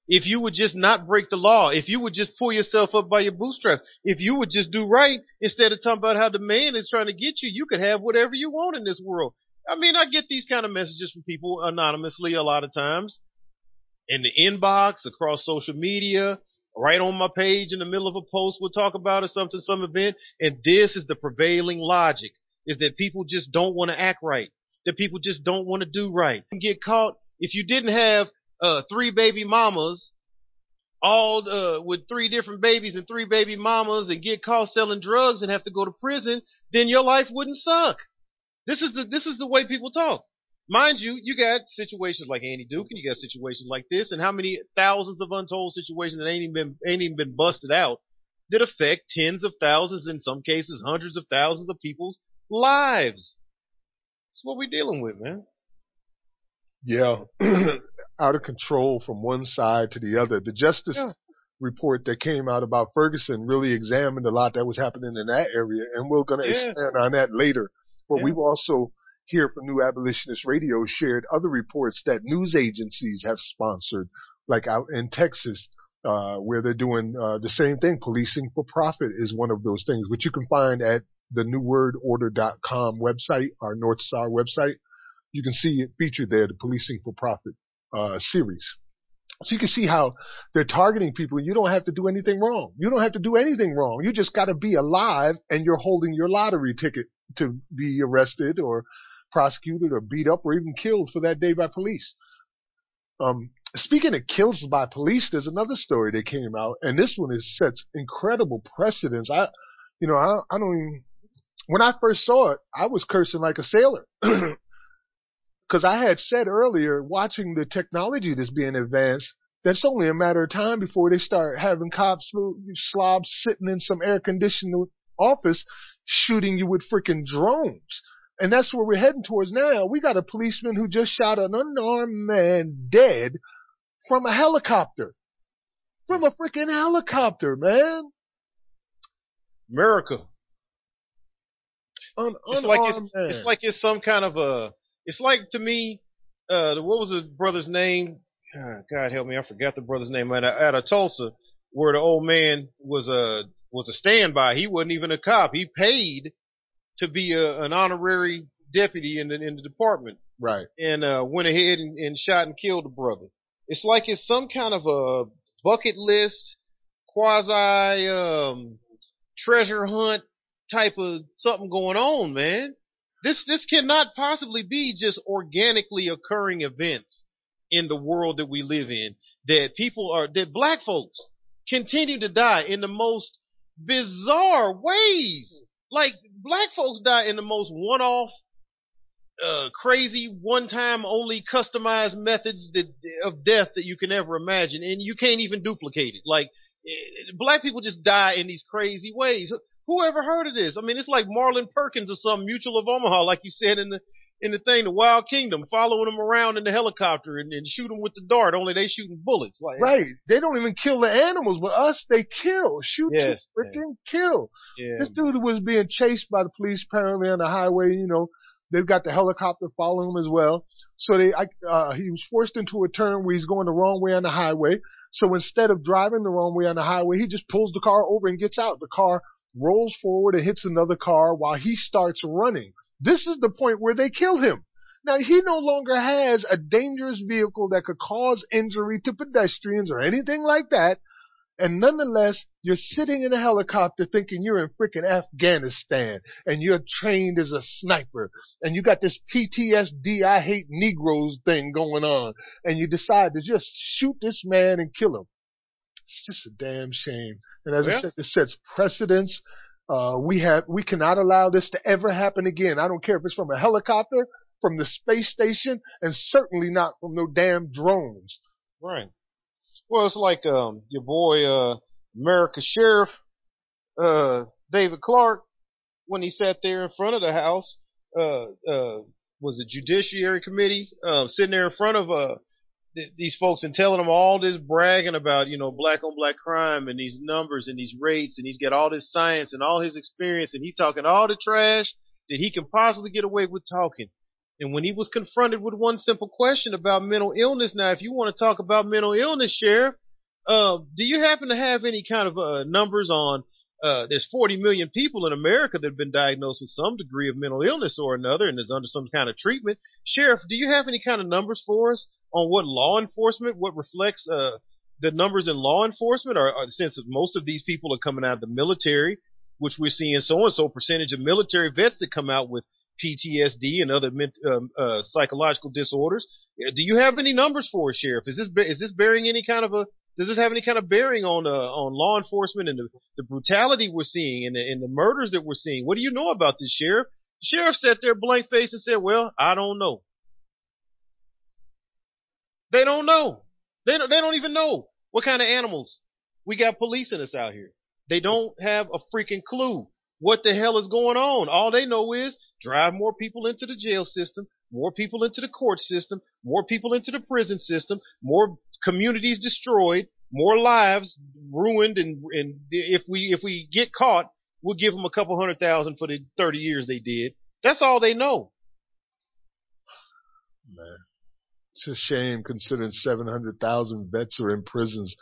if you would just not break the law, if you would just pull yourself up by your bootstraps, if you would just do right instead of talking about how the man is trying to get you, you could have whatever you want in this world. I mean, I get these kind of messages from people anonymously a lot of times in the inbox, across social media, right on my page in the middle of a post, we'll talk about it, something, some event. And this is the prevailing logic is that people just don't want to act right, that people just don't want to do right. Get caught. If you didn't have uh, three baby mamas, all uh, with three different babies and three baby mamas, and get caught selling drugs and have to go to prison, then your life wouldn't suck. This is the this is the way people talk. Mind you, you got situations like Annie Dookhan, and you got situations like this, and how many thousands of untold situations that ain't even been ain't even been busted out that affect tens of thousands, in some cases hundreds of thousands of people's lives. That's what we're dealing with, man. Yeah, out of control from one side to the other. The Justice Yeah. report that came out about Ferguson really examined a lot that was happening in that area, and we're going to Yeah. expand on that later. But Yeah. we've also here from New Abolitionist Radio shared other reports that news agencies have sponsored, like out in Texas, uh, where they're doing uh, the same thing. Policing for profit is one of those things, which you can find at the newwordorder.com website, our North Star website. You can see it featured there, the Policing for Profit uh, series. So you can see how they're targeting people. You don't have to do anything wrong. You don't have to do anything wrong. You just got to be alive and you're holding your lottery ticket to be arrested or prosecuted or beat up or even killed for that day by police. Um, speaking of kills by police, there's another story that came out, and this one is sets incredible precedents. I, you know, I, I don't even. When I first saw it, I was cursing like a sailor. Because I had said earlier, watching the technology that's being advanced, that's only a matter of time before they start having cops, slobs sitting in some air conditioned office shooting you with freaking drones. And that's where we're heading towards now. We got a policeman who just shot an unarmed man dead from a helicopter. From a freaking helicopter, man. America. Un- It's like it's, man. it's like it's some kind of a. It's like to me, uh, what was his brother's name? Ah, God help me, I forgot the brother's name. At a, at a Tulsa, where the old man was a was a standby. He wasn't even a cop. He paid to be a, an honorary deputy in the in the department, right. and uh, went ahead and, and shot and killed the brother. It's like it's some kind of a bucket list, quasi um, treasure hunt type of something going on, man. This this cannot possibly be just organically occurring events in the world that we live in. That people are that black folks continue to die in the most bizarre ways. Like black folks die in the most one-off, uh, crazy, one-time only customized methods that of death that you can ever imagine, and you can't even duplicate it. Like eh, black people just die in these crazy ways. Who ever heard of this? I mean, it's like Marlin Perkins or some Mutual of Omaha, like you said in the in the thing, the Wild Kingdom, following them around in the helicopter and, and shoot them with the dart. Only they shooting bullets. Like Right. They don't even kill the animals, but us, they kill. Shoot Yes, freaking kill. yeah, This dude was being chased by the police apparently on the highway. You know, they've got the helicopter following him as well. So they, I, uh, he was forced into a turn where he's going the wrong way on the highway. So instead of driving the wrong way on the highway, he just pulls the car over and gets out. The car rolls forward and hits another car while he starts running. This is the point where they kill him. Now he no longer has a dangerous vehicle that could cause injury to pedestrians or anything like that. And nonetheless, you're sitting in a helicopter thinking you're in freaking Afghanistan and you're trained as a sniper and you got this PTSD, I hate Negroes thing going on and you decide to just shoot this man and kill him. It's just a damn shame. And as I Yeah. said, it sets precedents. Uh, we have, we cannot allow this to ever happen again. I don't care if it's from a helicopter, from the space station, and certainly not from no damn drones. Right. Well, it's like um your boy uh America Sheriff uh David Clarke when he sat there in front of the House uh uh was the Judiciary Committee um sitting there in front of uh th- these folks and telling them all this bragging about you know black on black crime and these numbers and these rates and he's got all this science and all his experience and he's talking all the trash that he can possibly get away with talking. And when he was confronted with one simple question about mental illness, now if you want to talk about mental illness, Sheriff, uh, do you happen to have any kind of uh, numbers on? Uh, there's 40 million people in America that have been diagnosed with some degree of mental illness or another, and is under some kind of treatment. Sheriff, do you have any kind of numbers for us on what law enforcement, what reflects uh, the numbers in law enforcement, or, or since most of these people are coming out of the military, which we're seeing so and so percentage of military vets that come out with PTSD and other um, uh, psychological disorders. Uh, Do you have any numbers for us, Sheriff? Is this is this bearing any kind of a does this have any kind of bearing on uh, on law enforcement and the, the brutality we're seeing and the, and the murders that we're seeing? What do you know about this, Sheriff? The sheriff sat there blank faced and said, "Well, I don't know." They don't know. They don't. They don't even know what kind of animals we got policing us out here. They don't have a freaking clue. what the hell is going on. All they know is drive more people into the jail system, more people into the court system, more people into the prison system, more communities destroyed, more lives ruined, and and if we if we get caught, we'll give them a couple hundred thousand for the thirty years they did. That's all they know. Man, it's a shame considering 700,000 vets are in prisons.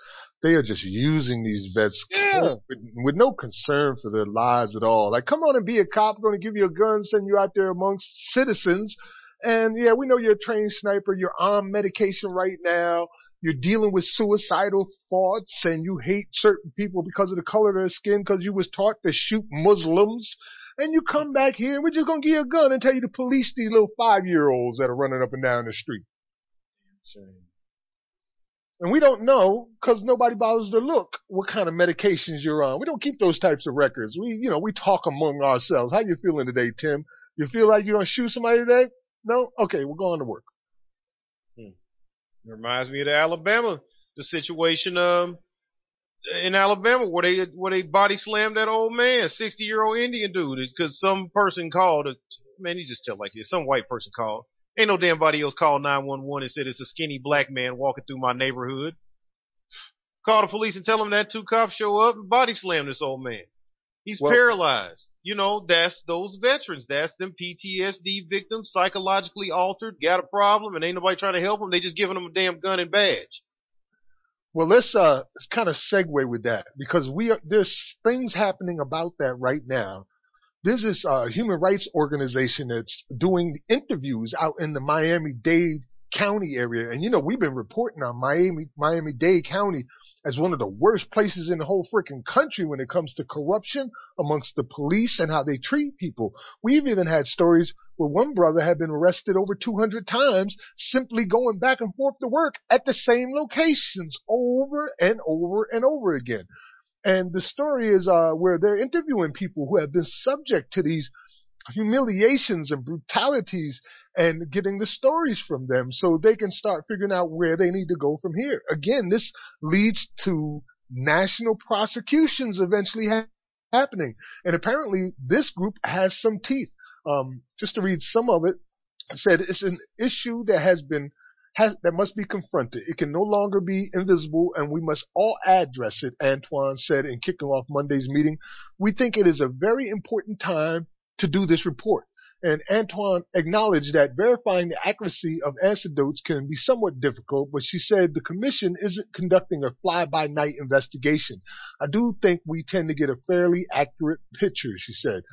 They are just using these vets Yeah. with, with no concern for their lives at all. Like, come on and be a cop. We're going to give you a gun, send you out there amongst citizens. And yeah, we know you're a trained sniper. You're on medication right now. You're dealing with suicidal thoughts and you hate certain people because of the color of their skin because you was taught to shoot Muslims. And you come back here and we're just going to give you a gun and tell you to police these little five year olds that are running up and down the street. And we don't know because nobody bothers to look what kind of medications you're on. We don't keep those types of records. We, you know, we talk among ourselves. How you feeling today, Tim? You feel like you're going to shoot somebody today? No? Okay, we're going to work. It reminds me of the Alabama, the situation um in Alabama where they where they body slammed that old man, sixty year old Indian dude, is because some person called. A, man, you just tell like this. Some white person called. Ain't no damn body else called nine one one and said it's a skinny black man walking through my neighborhood. Call the police and tell them that two cops show up and body slam this old man. He's Well- paralyzed. You know, that's those veterans. That's them PTSD victims, psychologically altered, got a problem, and ain't nobody trying to help them. They just giving them a damn gun and badge. Well, let's uh kind of segue with that because we are, there's things happening about that right now. There's this uh, human rights organization that's doing interviews out in the Miami-Dade County area, and you know we've been reporting on Miami Miami-Dade County as one of the worst places in the whole freaking country when it comes to corruption amongst the police and how they treat people. We've even had stories where one brother had been arrested over 200 times simply going back and forth to work at the same locations over and over and over again. And the story is uh, where they're interviewing people who have been subject to these humiliations and brutalities and getting the stories from them so they can start figuring out where they need to go from here. Again, this leads to national prosecutions eventually ha- happening. And apparently this group has some teeth. Um, just to read some of it, it said it's an issue that has been has, that must be confronted. It can no longer be invisible, and we must all address it, Antoine said in kicking off Monday's meeting. We think it is a very important time to do this report. And Antoine acknowledged that verifying the accuracy of anecdotes can be somewhat difficult, but she said the commission isn't conducting a fly by night investigation. I do think we tend to get a fairly accurate picture, she said.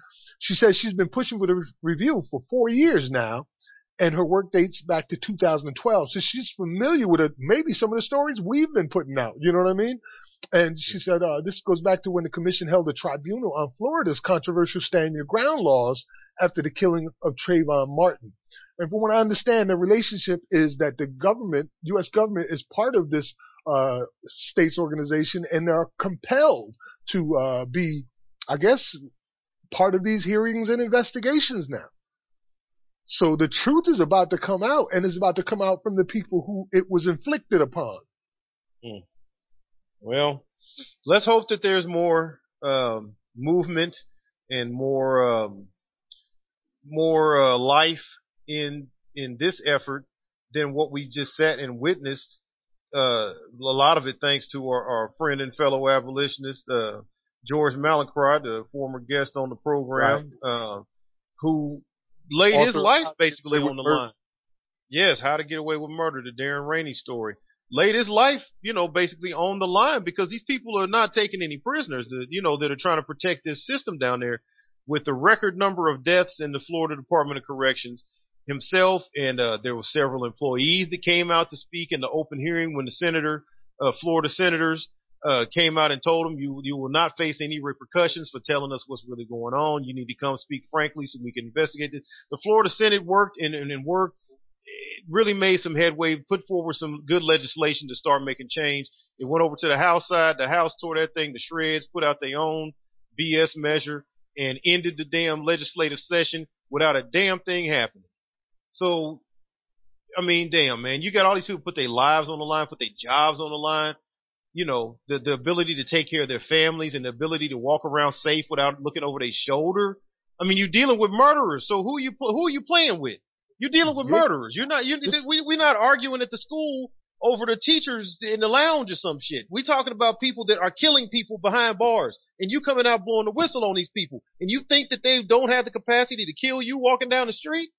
She says she's been pushing for the re- review for four years now, and her work dates back to 2012. So she's familiar with it, maybe some of the stories we've been putting out. You know what I mean? And she said uh, this goes back to when the commission held a tribunal on Florida's controversial stand your ground laws after the killing of Trayvon Martin. And from what I understand, the relationship is that the government, U.S. government, is part of this uh, states organization, and they're compelled to uh, be, I guess, part of these hearings and investigations now. So the truth is about to come out, and it's about to come out from the people who it was inflicted upon. Well, let's hope that there's more um, movement and more um, more uh, life in in this effort than what we just sat and witnessed. Uh, a lot of it thanks to our, our friend and fellow abolitionist uh, George Mallinckrodt, the former guest on the program, uh, who laid his life basically on the Murder. line. Yes, How to Get Away with Murder, the Darren Rainey story. Laid his life, you know, basically on the line because these people are not taking any prisoners, that, you know, that are trying to protect this system down there with the record number of deaths in the Florida Department of Corrections. Himself and uh, there were several employees that came out to speak in the open hearing when the senator, uh, Florida senators, uh, came out and told him you you will not face any repercussions for telling us what's really going on. You need to come speak frankly so we can investigate this. The Florida Senate worked and, and, and worked, really made some headway, put forward some good legislation to start making change. It went over to the House side. The House tore that thing to shreds, put out their own BS measure, and ended the damn legislative session without a damn thing happening. So, I mean, damn, man, you got all these people put their lives on the line, put their jobs on the line. you know, the the ability to take care of their families and the ability to walk around safe without looking over their shoulder. I mean, you're dealing with murderers, so who you who are you playing with? You're dealing with murderers. You're not. You we we're not arguing at the school over the teachers in the lounge or some shit. We're talking about people that are killing people behind bars, and you coming out blowing the whistle on these people, and you think that they don't have the capacity to kill you walking down the street?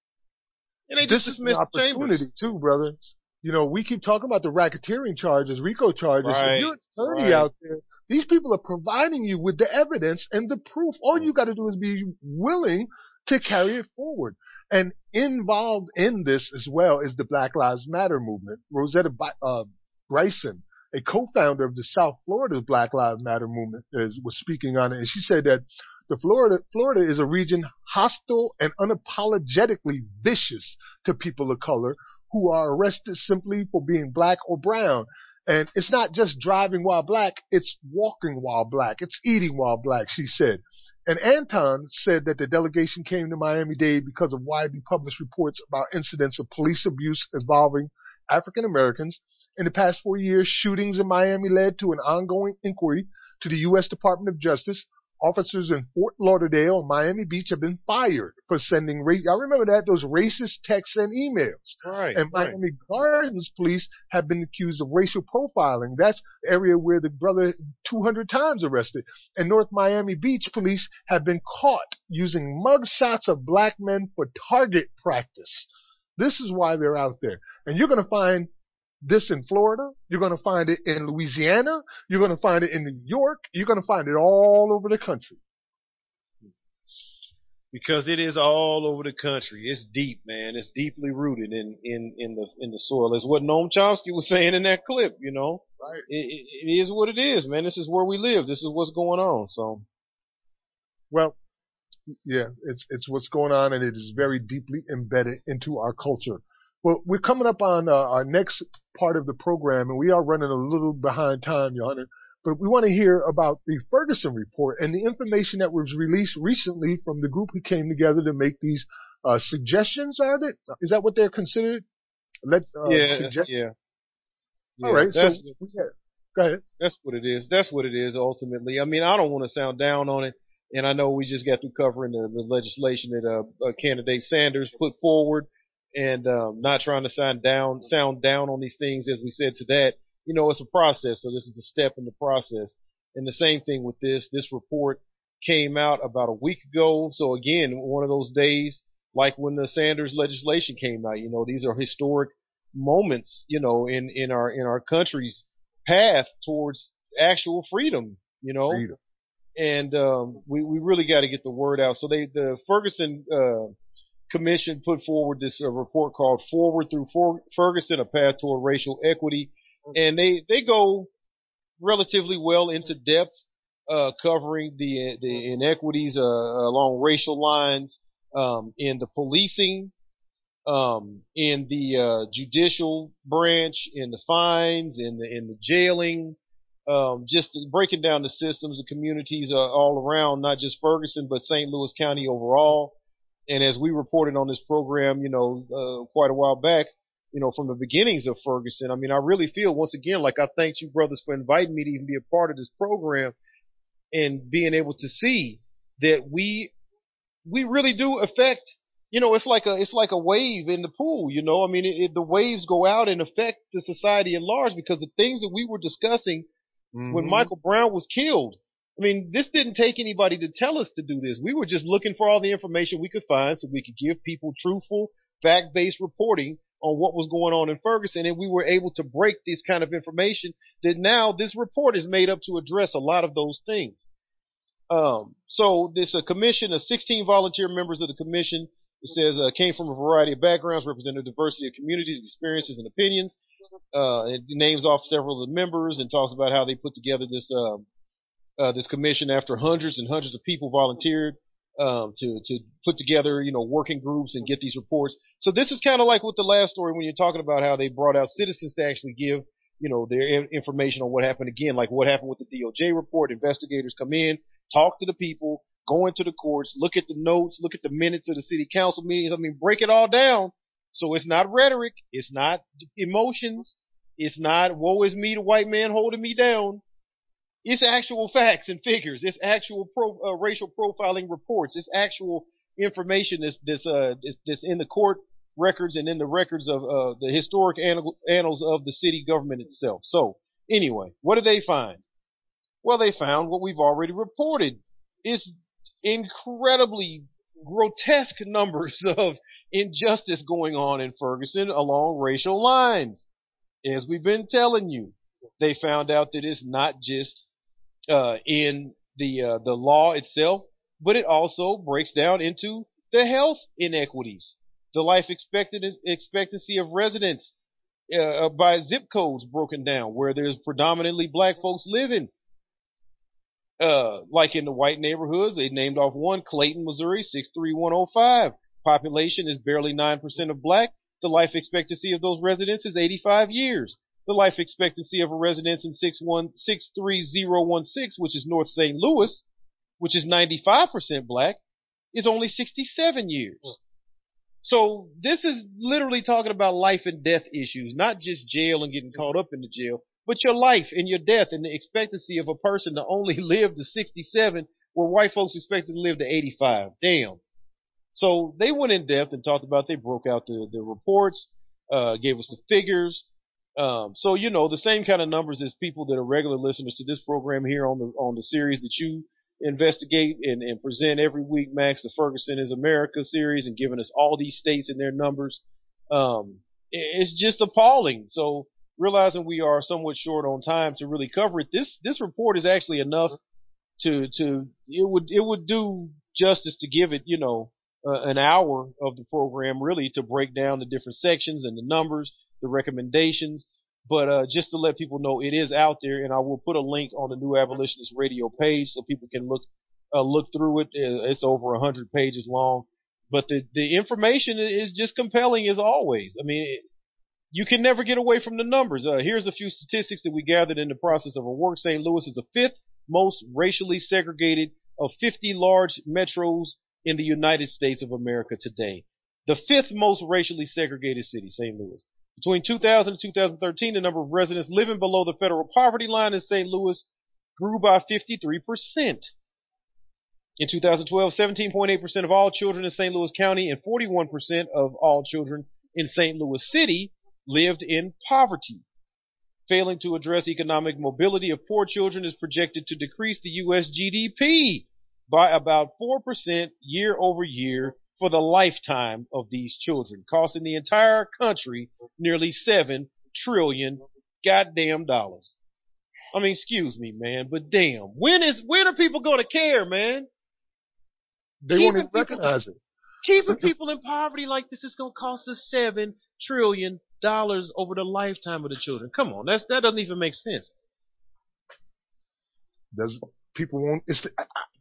And they this just is an opportunity chambers. too, brother. You know, we keep talking about the racketeering charges, RICO charges. Right, you're an attorney right. out there, these people are providing you with the evidence and the proof. All you got to do is be willing to carry it forward. And involved in this as well is the Black Lives Matter movement. Rosetta uh, Bryson, a co-founder of the South Florida Black Lives Matter movement, is, was speaking on it, and she said that the Florida Florida is a region hostile and unapologetically vicious to people of color who are arrested simply for being black or brown. And it's not just driving while black, it's walking while black, it's eating while black, she said. And Antoine said that the delegation came to Miami Dade because of widely published reports about incidents of police abuse involving African Americans. In the past four years, shootings in Miami led to an ongoing inquiry to the U.S. Department of Justice. Officers in Fort Lauderdale Miami Beach have been fired for sending race. I remember that those racist texts and emails. Right. And right. Miami Gardens police have been accused of racial profiling. That's the area where the brother 200 times arrested. And North Miami Beach police have been caught using mug shots of black men for target practice. This is why they're out there. And you're going to find this in Florida. You're going to find it in Louisiana. You're going to find it in New York. You're going to find it all over the country. because it is all over the country. It's deep, man. It's deeply rooted in in in the in the soil. It's what Noam Chomsky was saying in that clip. You know, Right. it, it, it is what it is, man. This is where we live. This is what's going on. So Well, yeah, it's it's what's going on, and it is very deeply embedded into our culture. Well, we're coming up on uh, our next part of the program, and we are running a little behind time, Johanna. But we want to hear about the Ferguson report and the information that was released recently from the group who came together to make these uh, suggestions. Are they? Is that what they're considered? Let uh, yeah, suggest- yeah. All right. So That's, yeah, go ahead. that's what it is. That's what it is ultimately. I mean, I don't want to sound down on it, and I know we just got through covering the, the legislation that uh, uh, candidate Sanders put forward, and um, not trying to sound down, sound down on these things as we said to that. You know, it's a process, so this is a step in the process. And the same thing with this. This report came out about a week ago. So again, one of those days like when the Sanders legislation came out. You know, these are historic moments, you know, in, in our in our country's path towards actual freedom, you know. Freedom. And um, we we really got to get the word out. So they the Ferguson uh, Commission put forward this uh, report called "Forward Through For- Ferguson: A Path Toward Racial Equity," and they they go relatively well into depth, uh, covering the the inequities uh, along racial lines um, in the policing, um, in the uh, judicial branch, in the fines, in the in the jailing, um, just breaking down the systems of communities uh, all around, not just Ferguson, but St. Louis County overall. And as we reported on this program, you know, uh, quite a while back, you know, from the beginnings of Ferguson, I mean, I really feel once again like I thank you brothers for inviting me to even be a part of this program and being able to see that we we really do affect you know it's like a it's like a wave in the pool you know i mean it, it, the waves go out and affect the society at large because the things that we were discussing when Mhm. michael brown was killed i mean this didn't take anybody to tell us to do this we were just looking for all the information we could find so we could give people truthful fact-based reporting on what was going on in ferguson and we were able to break this kind of information that now this report is made up to address a lot of those things um, so this a commission of 16 volunteer members of the commission. It says uh, came from a variety of backgrounds, represent a diversity of communities, experiences, and opinions. Uh, it names off several of the members and talks about how they put together this um, uh, this commission after hundreds and hundreds of people volunteered um, to to put together you know working groups and get these reports. So this is kind of like with the last story when you're talking about how they brought out citizens to actually give you know their in- information on what happened again, like what happened with the DOJ report. Investigators come in, talk to the people, go into the courts, look at the notes, look at the minutes of the city council meetings. I mean, break it all down. So it's not rhetoric, it's not emotions, It's not woe is me, the white man holding me down. It's actual facts and figures. It's actual pro, uh, racial profiling reports. It's actual information that's that's, uh, that's, that's in the court records and in the records of uh, the historic annals of the city government itself. So anyway, what did they find? Well, they found what we've already reported. It's incredibly grotesque numbers of injustice going on in Ferguson along racial lines. As we've been telling you, they found out that it's not just uh, in the uh, the law itself, but it also breaks down into the health inequities, the life expectancy of residents uh, by zip codes broken down, where there's predominantly black folks living. Uh, like in the white neighborhoods, they named off one, Clayton, Missouri, 63105. Population is barely 9% of black. The life expectancy of those residents is 85 years. The life expectancy of a residence in 63016, which is North St. Louis, which is 95% black, is only 67 years. So this is literally talking about life and death issues, not just jail and getting caught up in the jail, but your life and your death and the expectancy of a person to only live to 67 where white folks expected to live to 85. Damn. So they went in depth and talked about, they broke out the, the reports, uh, gave us the figures. Um, so, you know, the same kind of numbers as people that are regular listeners to this program here on the, on the series that you investigate and, and present every week, Max, the Ferguson is America series and giving us all these states and their numbers. Um, it's just appalling. So, realizing we are somewhat short on time to really cover it, this this report is actually enough to to it would it would do justice to give it you know uh, an hour of the program really to break down the different sections and the numbers, the recommendations. But uh, just to let people know, it is out there, and I will put a link on the New Abolitionist Radio page so people can look uh, look through it. It's over a hundred pages long, but the the information is just compelling as always. I mean, you can never get away from the numbers. Uh, here's a few statistics that we gathered in the process of our work. St. Louis is the fifth most racially segregated of 50 large metros in the United States of America today. The fifth most racially segregated city, St. Louis. Between 2000 and 2013, the number of residents living below the federal poverty line in St. Louis grew by 53%. In 2012, 17.8% of all children in St. Louis County and 41% of all children in St. Louis City lived in poverty. Failing to address economic mobility of poor children is projected to decrease the U.S. GDP by about 4% year over year for the lifetime of these children, costing the entire country nearly 7 trillion goddamn dollars. I mean, excuse me, man, but damn, when is when are people going to care, man? They won't even recognize it. Keeping people in poverty like this is going to cost us seven trillion dollars over the lifetime of the children. Come on, that's that doesn't even make sense. Does people won't? It's the,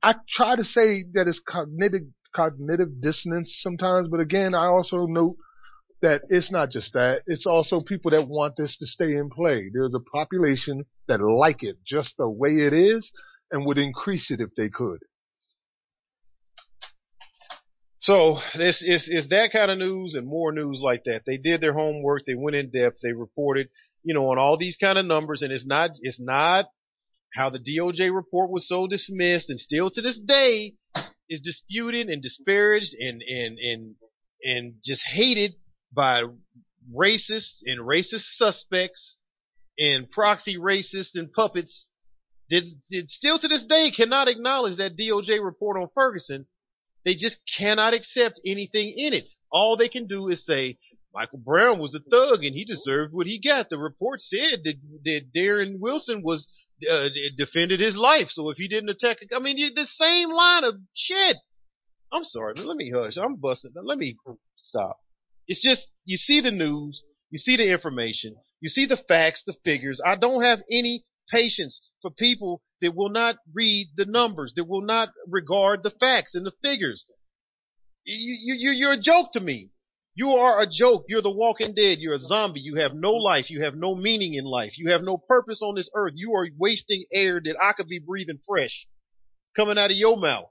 I, I try to say that it's cognitive cognitive dissonance sometimes, but again, I also note that it's not just that. It's also people that want this to stay in play. There's a population that like it just the way it is and would increase it if they could. So this is that kind of news and more news like that. They did their homework. They went in depth. They reported, you know, on all these kind of numbers. And it's not it's not how the DOJ report was so dismissed and still to this day is disputed and disparaged and and and and just hated by racists and racist suspects and proxy racists and puppets that, that still to this day cannot acknowledge that DOJ report on Ferguson they just cannot accept anything in it. All they can do is say, Michael Brown was a thug and he deserved what he got. The report said that, that Darren Wilson was uh, defended his life. So if he didn't attack, I mean, the same line of shit. I'm sorry, let me hush. I'm busting. Let me stop. It's just you see the news, you see the information, you see the facts, the figures. I don't have any patience for people that will not read the numbers, that will not regard the facts and the figures. You, you, you're a joke to me. You are a joke. You're the walking dead. You're a zombie. You have no life. You have no meaning in life. You have no purpose on this earth. You are wasting air that I could be breathing fresh coming out of your mouth.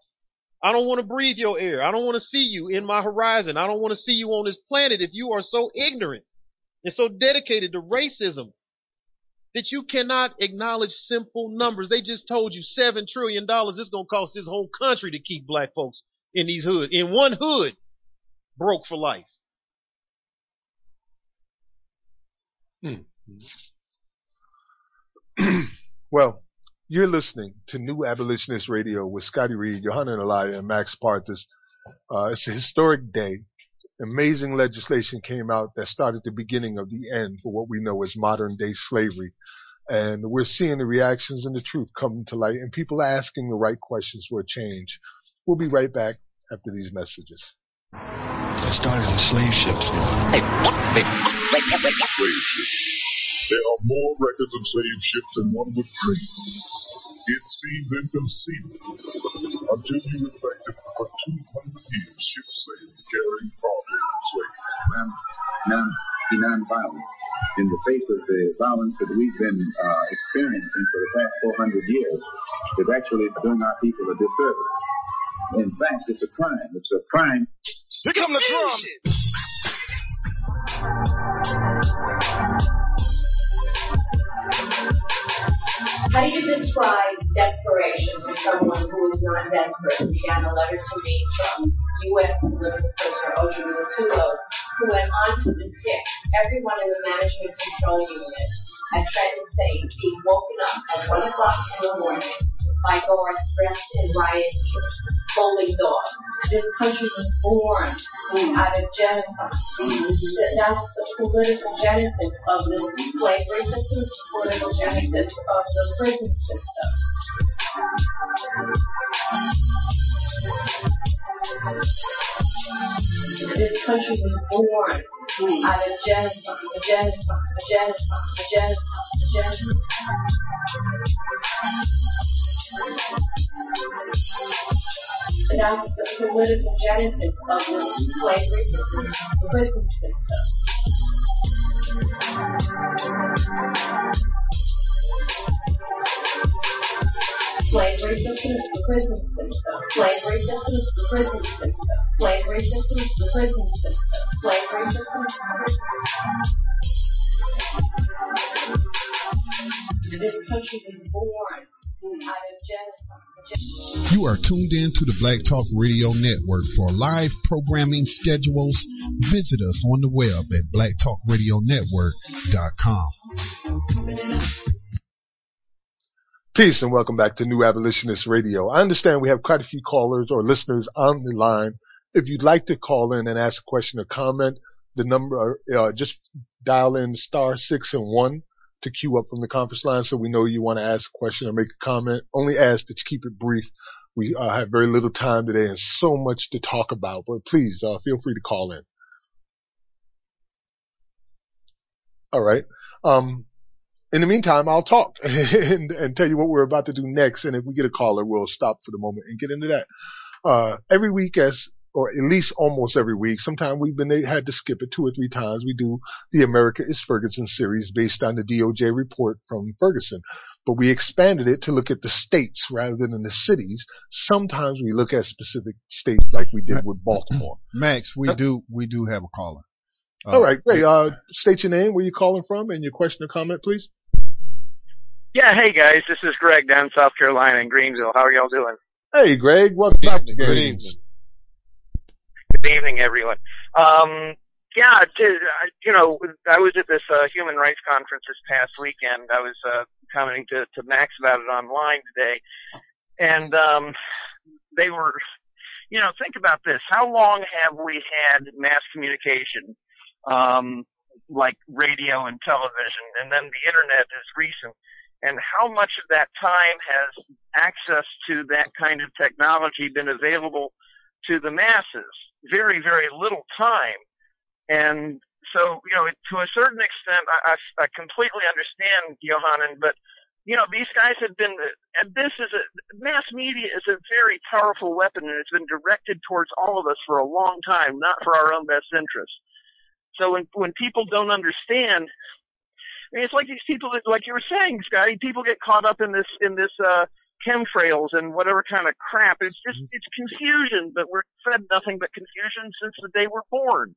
I don't want to breathe your air. I don't want to see you in my horizon. I don't want to see you on this planet if you are so ignorant and so dedicated to racism that you cannot acknowledge simple numbers. They just told you seven trillion dollars is gonna cost this whole country to keep black folks in these hoods. In one hood, broke for life. well, you're listening to New Abolitionist Radio with Scotty Reed, Johanna Elia, and Max Parthas. Uh, it's a historic day. Amazing legislation came out that started the beginning of the end for what we know as modern day slavery. And we're seeing the reactions and the truth come to light and people asking the right questions for a change. We'll be right back after these messages. They started in slave ships. Slave ships. There are more records of slave ships than one would dream. It seems inconceivable until you reflected for 200 years ships sailed carrying cargo of slaves. Non, non, non-violent. In the face of the violence that we've been uh, experiencing for the past 400 years, is actually doing our people a disservice. In fact, it's a crime. It's a crime. Here come the drums. How do you describe desperation to someone who is not desperate? Began a letter to me from U.S. political prisoner Ojore Lutalo, who went on to depict everyone in the management control unit I tried to say, being woken up at 1 o'clock in the morning by guards dressed in riot holding dogs. This country was born out of genocide. That's the political genesis of the slavery system, the political genesis of the prison system. This country was born out of genocide, a genocide, a genocide, a genocide, a genocide. That's the political genesis of this slavery system, the prison system. Slavery system is the prison system. Slavery system is the prison system. Slavery system is the prison system. Slavery system is the prison system. This country was born out of genocide. You are tuned in to the Black Talk Radio Network. For live programming schedules, visit us on the web at blacktalkradionetwork.com. Peace and welcome back to New Abolitionist Radio. I understand we have quite a few callers or listeners on the line. If you'd like to call in and ask a question or comment, the number, uh, just dial in star six and one to queue up from the conference line so we know you want to ask a question or make a comment. Only ask that you keep it brief. We uh, have very little time today and so much to talk about, but please uh, feel free to call in. All right. Um, in the meantime, I'll talk and, and, tell you what we're about to do next. And if we get a caller, we'll stop for the moment and get into that. Uh, every week, as or at least almost every week, sometimes we've been had to skip it two or three times. We do the America is Ferguson series based on the DOJ report from Ferguson, but we expanded it to look at the states rather than the cities. Sometimes we look at specific states like we did with Baltimore. Max, we do we do have a caller. Uh, All right, great. Uh, state your name, where you're calling from, and your question or comment, please. Yeah, hey guys, this is Greg down in South Carolina in Greenville. How are y'all doing? Hey Greg, welcome back to Good evening. Good evening, everyone. Um, yeah, to, you know, I was at this uh, human rights conference this past weekend. I was uh, commenting to, to Max about it online today, and um, they were, you know, think about this: how long have we had mass communication? Um, like radio and television, and then the internet is recent and how much of that time has access to that kind of technology been available to the masses? Very, very little time. And so, you know, to a certain extent, I, I, I completely understand Johanan, but you know, these guys have been, and this is a, mass media is a very powerful weapon and it's been directed towards all of us for a long time, not for our own best interest. So when, when people don't understand I mean, it's like these people that, like you were saying, Scotty, people get caught up in this, in this, uh, chemtrails and whatever kind of crap. It's just, mm-hmm. it's confusion, but we're fed nothing but confusion since the day we're born.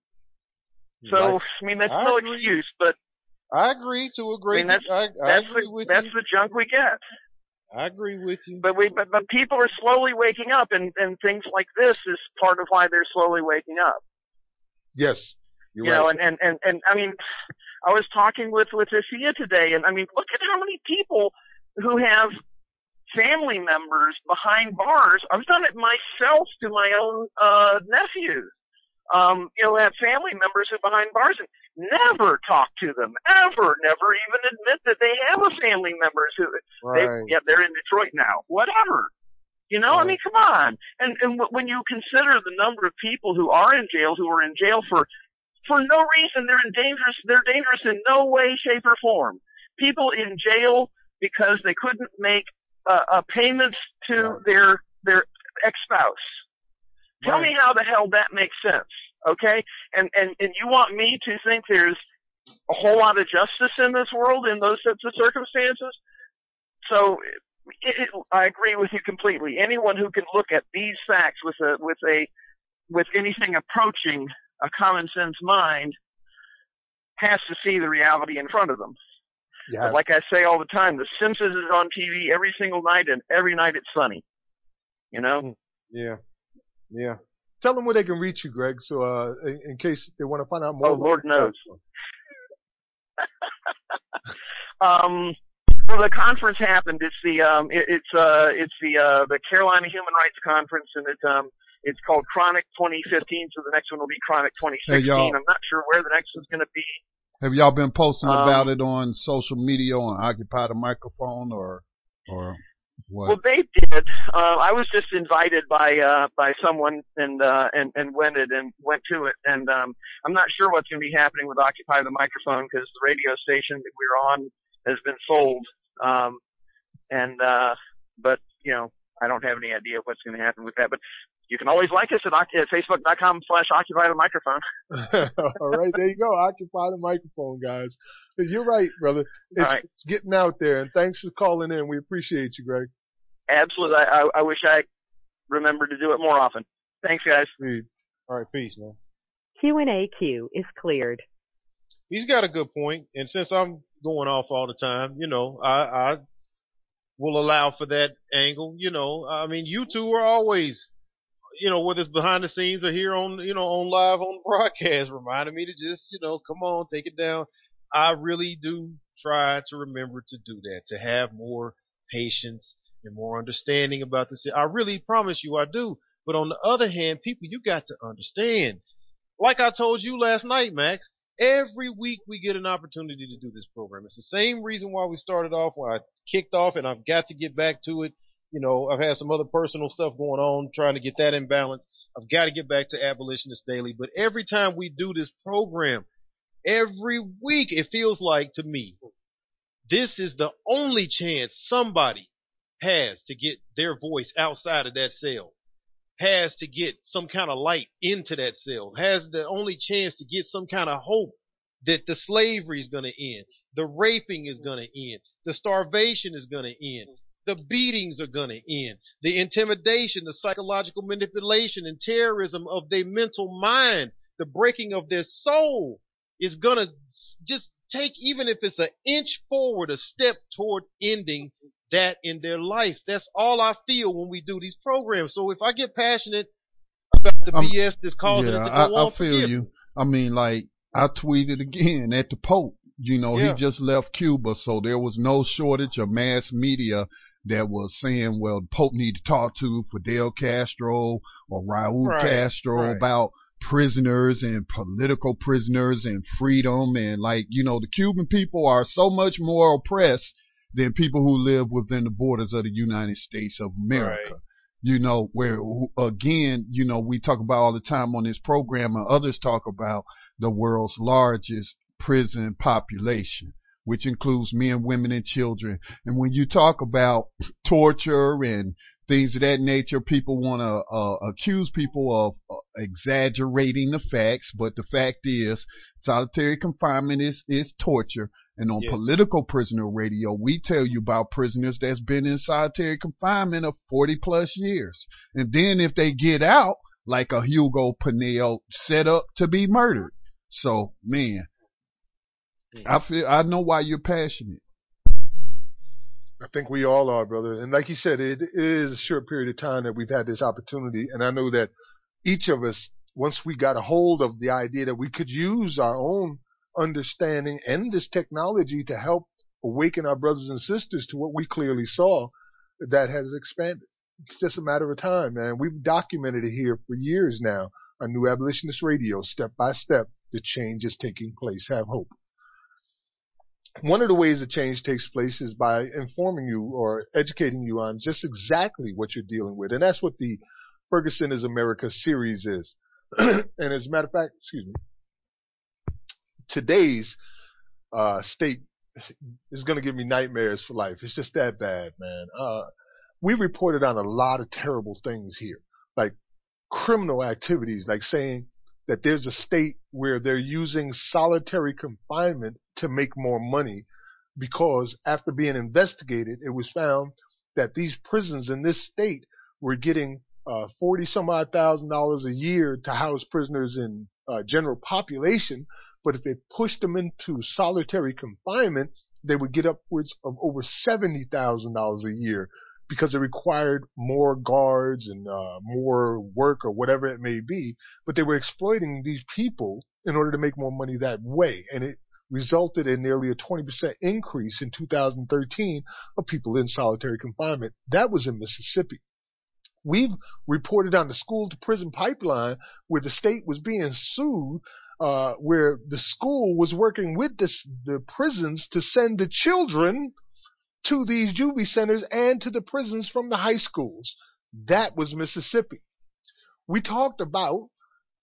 So, right. I mean, that's I no agree. excuse, but I agree to I agree. mean, that's I, I that's agree the, with that's you. the junk we get. I agree with you. But we but, but people are slowly waking up, and and things like this is part of why they're slowly waking up. Yes, you're you right. know, and, and, and, and I mean, I was talking with, with Asia today, and I mean, look at how many people who have family members behind bars. I've done it myself to my own, uh, nephews. Um, you know, have family members who are behind bars and never talk to them, ever, never even admit that they have a family members who, they, Right. yeah, they're in Detroit now, whatever. You know, I mean, come on. And and wh- when you consider the number of people who are in jail, who are in jail for for no reason, they're in dangerous. They're dangerous in no way, shape, or form. People in jail because they couldn't make uh, uh, payments to their their ex spouse. Tell me how the hell that makes sense, okay? And and and you want me to think there's a whole lot of justice in this world in those sorts of circumstances? So it, it, I agree with you completely. Anyone who can look at these facts with a with a with anything approaching a common sense mind has to see the reality in front of them. Yeah. Like I say all the time, The Simpsons is on TV every single night, and every night it's sunny. You know. Yeah. Yeah. Tell them where they can reach you, Greg, so uh, in, in case they want to find out more. Oh, Lord knows. um, well, the conference happened. It's the um, it, it's uh, it's the uh, the Carolina Human Rights Conference, and it's um, it's called Chronic 2015. So the next one will be Chronic 2016. Hey. I'm not sure where the next one's going to be. Have y'all been posting Um, about it on social media on Occupy the Microphone or or what? Well, they did. Uh, I was just invited by uh, by someone and uh, and and went it and went to it. And um, I'm not sure what's going to be happening with Occupy the Microphone because the radio station that we're on has been sold. Um, and uh, but you know, I don't have any idea what's going to happen with that. But you can always like us at, at facebook.com slash occupy the microphone. All right, there you go. Occupy the microphone, guys. You're right, brother. It's, All right. it's getting out there, and thanks for calling in. We appreciate you, Greg. Absolutely. I, I, I wish I remembered to do it more often. Thanks, guys. All right, peace, man. Q&A queue is cleared. He's got a good point, and since I'm going off all the time, you know, I, I will allow for that angle. You know, I mean, you two are always, you know, whether it's behind the scenes or here on, you know, on live on broadcast, reminding me to just, you know, come on, take it down. I really do try to remember to do that, to have more patience and more understanding about this. I really promise you I do. But on the other hand, people, you got to understand. Like I told you last night, Max, every week we get an opportunity to do this program. It's the same reason why we started off, why I kicked off, and I've got to get back to it. You know, I've had some other personal stuff going on, trying to get that in balance. I've got to get back to Abolitionist Daily. But every time we do this program, every week it feels like to me, this is the only chance somebody has to get their voice outside of that cell, has to get some kind of light into that cell, has the only chance to get some kind of hope that the slavery is going to end, the raping is going to end, the starvation is going to end, the beatings are going to end, the intimidation, the psychological manipulation and terrorism of their mental mind, the breaking of their soul is going to just take, even if it's an inch forward, a step toward ending that in their life. That's all I feel when we do these programs. So if I get passionate about the Um, BS that's causing yeah, it to I, go on, I feel you. I mean, like I tweeted again at the Pope. You know, Yeah. he just left Cuba, so there was no shortage of mass media that was saying, "Well, the Pope need to talk to Fidel Castro or Raúl Right, Castro right. about prisoners and political prisoners and freedom." And like, you know, the Cuban people are so much more oppressed than people who live within the borders of the United States of America Right. you know, where again, you know, we talk about all the time on this program and others talk about the world's largest prison population, which includes men, women, and children. And when you talk about torture and things of that nature, people want to uh, accuse people of uh, exaggerating the facts, but the fact is, solitary confinement is, is torture. And on Yes. political prisoner radio, we tell you about prisoners that's been in solitary confinement of 40 plus years. And then if they get out, like a Hugo Pinell, set up to be murdered. So, man, I feel I know why you're passionate. I think we all are, brother. And like you said, it is a short period of time that we've had this opportunity. And I know that each of us, once we got a hold of the idea that we could use our own understanding and this technology to help awaken our brothers and sisters to what we clearly saw, that has expanded. It's just a matter of time, man. We've documented it here for years now on New Abolitionist Radio, step by step. The change is taking place. Have hope. One of the ways the change takes place is by informing you or educating you on just exactly what you're dealing with. And that's what the Ferguson is America series is. and as a matter of fact, excuse me, today's uh, state is going to give me nightmares for life. It's just that bad, man. Uh, we reported on a lot of terrible things here, like criminal activities, like saying that there's a state where they're using solitary confinement to make more money because after being investigated, it was found that these prisons in this state were getting uh, 40 some odd thousand dollars a year to house prisoners in uh, general population. But if they pushed them into solitary confinement, they would get upwards of over $70,000 a year because it required more guards and uh, more work or whatever it may be. But they were exploiting these people in order to make more money that way. And it resulted in nearly a 20% increase in 2013 of people in solitary confinement. That was in Mississippi. We've reported on the school to prison pipeline where the state was being sued, uh, where the school was working with this, the prisons to send the children to these juvie centers and to the prisons from the high schools. That was Mississippi. We talked about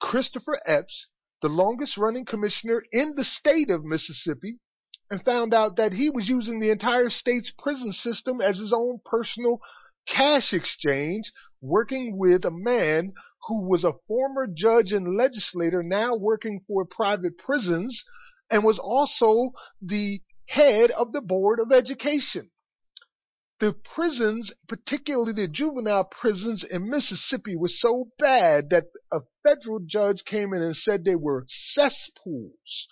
Christopher Epps, the longest running commissioner in the state of Mississippi, and found out that he was using the entire state's prison system as his own personal cash exchange, working with a man who was a former judge and legislator now working for private prisons and was also the head of the Board of Education. The prisons, particularly the juvenile prisons in Mississippi, were so bad that a federal judge came in and said they were cesspools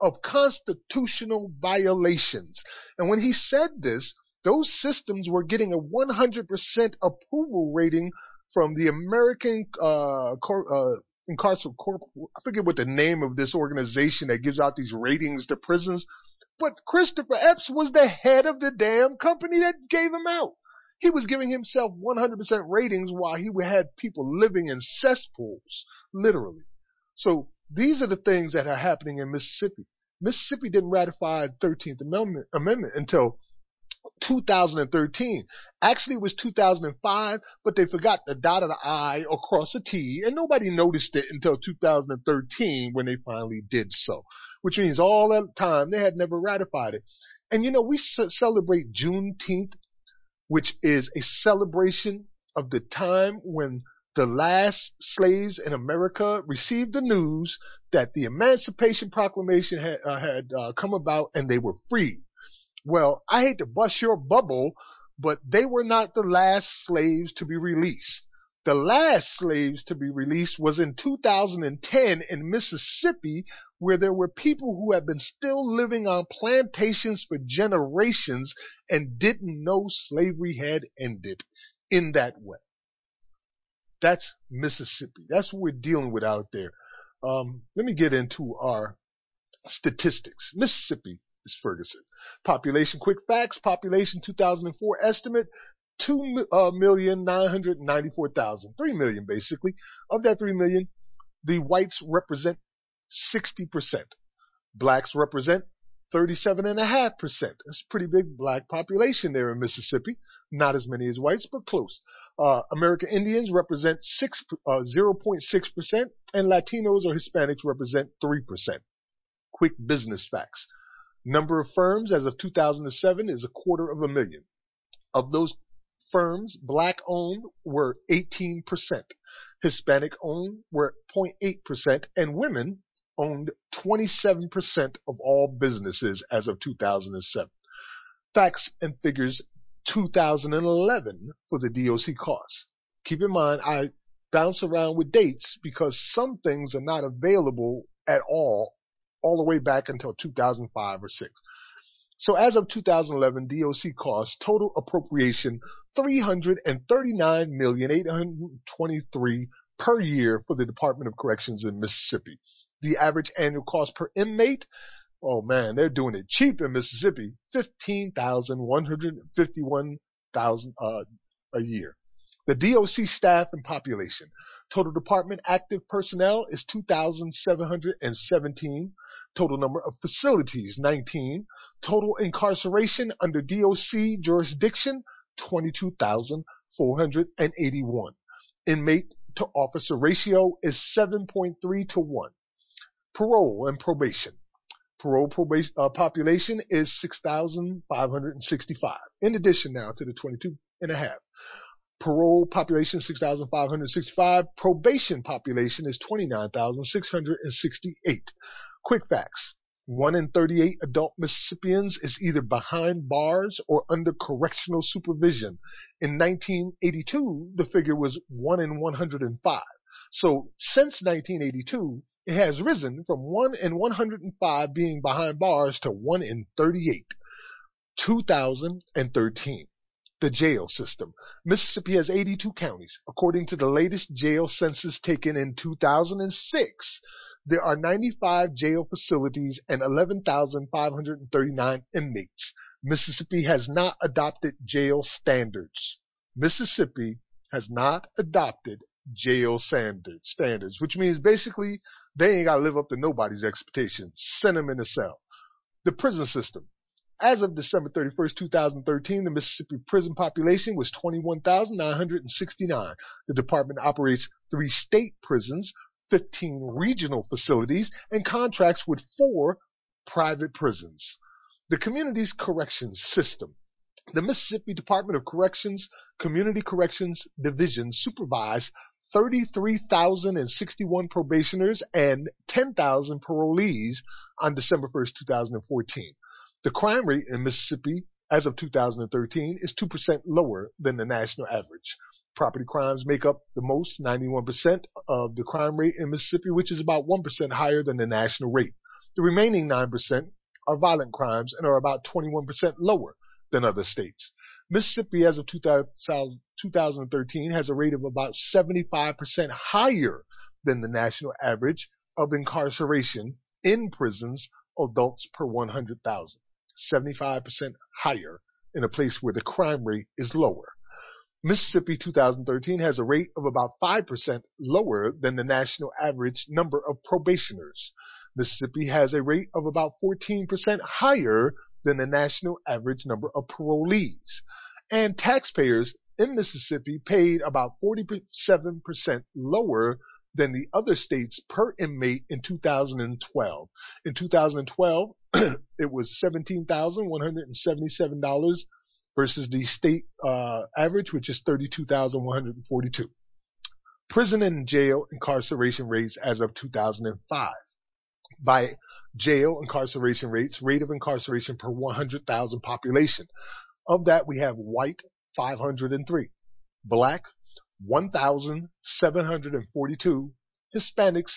of constitutional violations. And when he said this, those systems were getting a 100% approval rating from the American uh, cor- uh, Incarceral Corp. I forget what the name of this organization that gives out these ratings to prisons. But Christopher Epps was the head of the damn company that gave him out. He was giving himself 100% ratings while he had people living in cesspools, literally. So these are the things that are happening in Mississippi. Mississippi didn't ratify the 13th Amendment, amendment until 2013. Actually, it was 2005, but they forgot the dot of the I across the T, and nobody noticed it until 2013 when they finally did so. Which means all that time they had never ratified it. And you know, we celebrate Juneteenth, which is a celebration of the time when the last slaves in America received the news that the Emancipation Proclamation had, uh, had uh, come about and they were free. Well, I hate to bust your bubble, but they were not the last slaves to be released. The last slaves to be released was in 2010 in Mississippi, where there were people who had been still living on plantations for generations and didn't know slavery had ended in that way. That's Mississippi. That's what we're dealing with out there. Um, let me get into our statistics. Mississippi is Ferguson. Population, quick facts. Population 2004 estimate, 2,994,000. Uh, 3 million basically. Of that 3 million, the whites represent 60%. Blacks represent 37.5%. That's a pretty big black population there in Mississippi. Not as many as whites, but close. Uh, American Indians represent 6, uh, 0.6%, and Latinos or Hispanics represent 3%. Quick business facts. Number of firms as of 2007 is a quarter of a million. Of those firms, black owned were 18%, Hispanic owned were 0.8%, and women owned 27% of all businesses as of 2007. Facts and figures 2011 for the DOC costs. Keep in mind, I bounce around with dates because some things are not available at all all the way back until 2005 or 6. So as of 2011, DOC cost total appropriation 339,823 per year for the Department of Corrections in Mississippi. The average annual cost per inmate, oh man, they're doing it cheap in Mississippi, 15,151 thousand uh, a year. The DOC staff and population. Total department active personnel is 2,717. Total number of facilities, 19. Total incarceration under DOC jurisdiction, 22,481. Inmate to officer ratio is 7.3 to 1. Parole and probation. Parole probation, uh, population is 6,565. In addition now to the 22 and a half. Parole population 6,565. Probation population is 29,668. Quick facts. 1 in 38 adult Mississippians is either behind bars or under correctional supervision. In 1982, the figure was 1 in 105. So since 1982, it has risen from 1 in 105 being behind bars to 1 in 38. 2013. The jail system. Mississippi has 82 counties. According to the latest jail census taken in 2006, there are 95 jail facilities and 11,539 inmates. Mississippi has not adopted jail standards. Mississippi has not adopted jail standards, standards, which means basically they ain't got to live up to nobody's expectations. Send them in a cell. The prison system. As of December 31st, 2013, the Mississippi prison population was 21,969. The department operates three state prisons, 15 regional facilities, and contracts with four private prisons. The community's corrections system. The Mississippi Department of Corrections Community Corrections Division supervised 33,061 probationers and 10,000 parolees on December 1st, 2014. The crime rate in Mississippi as of 2013 is 2% lower than the national average. Property crimes make up the most, 91% of the crime rate in Mississippi, which is about 1% higher than the national rate. The remaining 9% are violent crimes and are about 21% lower than other states. Mississippi, as of 2013, has a rate of about 75% higher than the national average of incarceration in prisons, adults per 100,000. 75% higher in a place where the crime rate is lower. Mississippi 2013 has a rate of about 5% lower than the national average number of probationers. Mississippi has a rate of about 14% higher than the national average number of parolees. And taxpayers in Mississippi paid about 47% lower than the other states per inmate in 2012. In 2012, it was $17,177 versus the state uh, average, which is 32,142. Prison and jail incarceration rates as of 2005. By jail incarceration rates, rate of incarceration per 100,000 population. Of that, we have white 503, black 1,742, Hispanics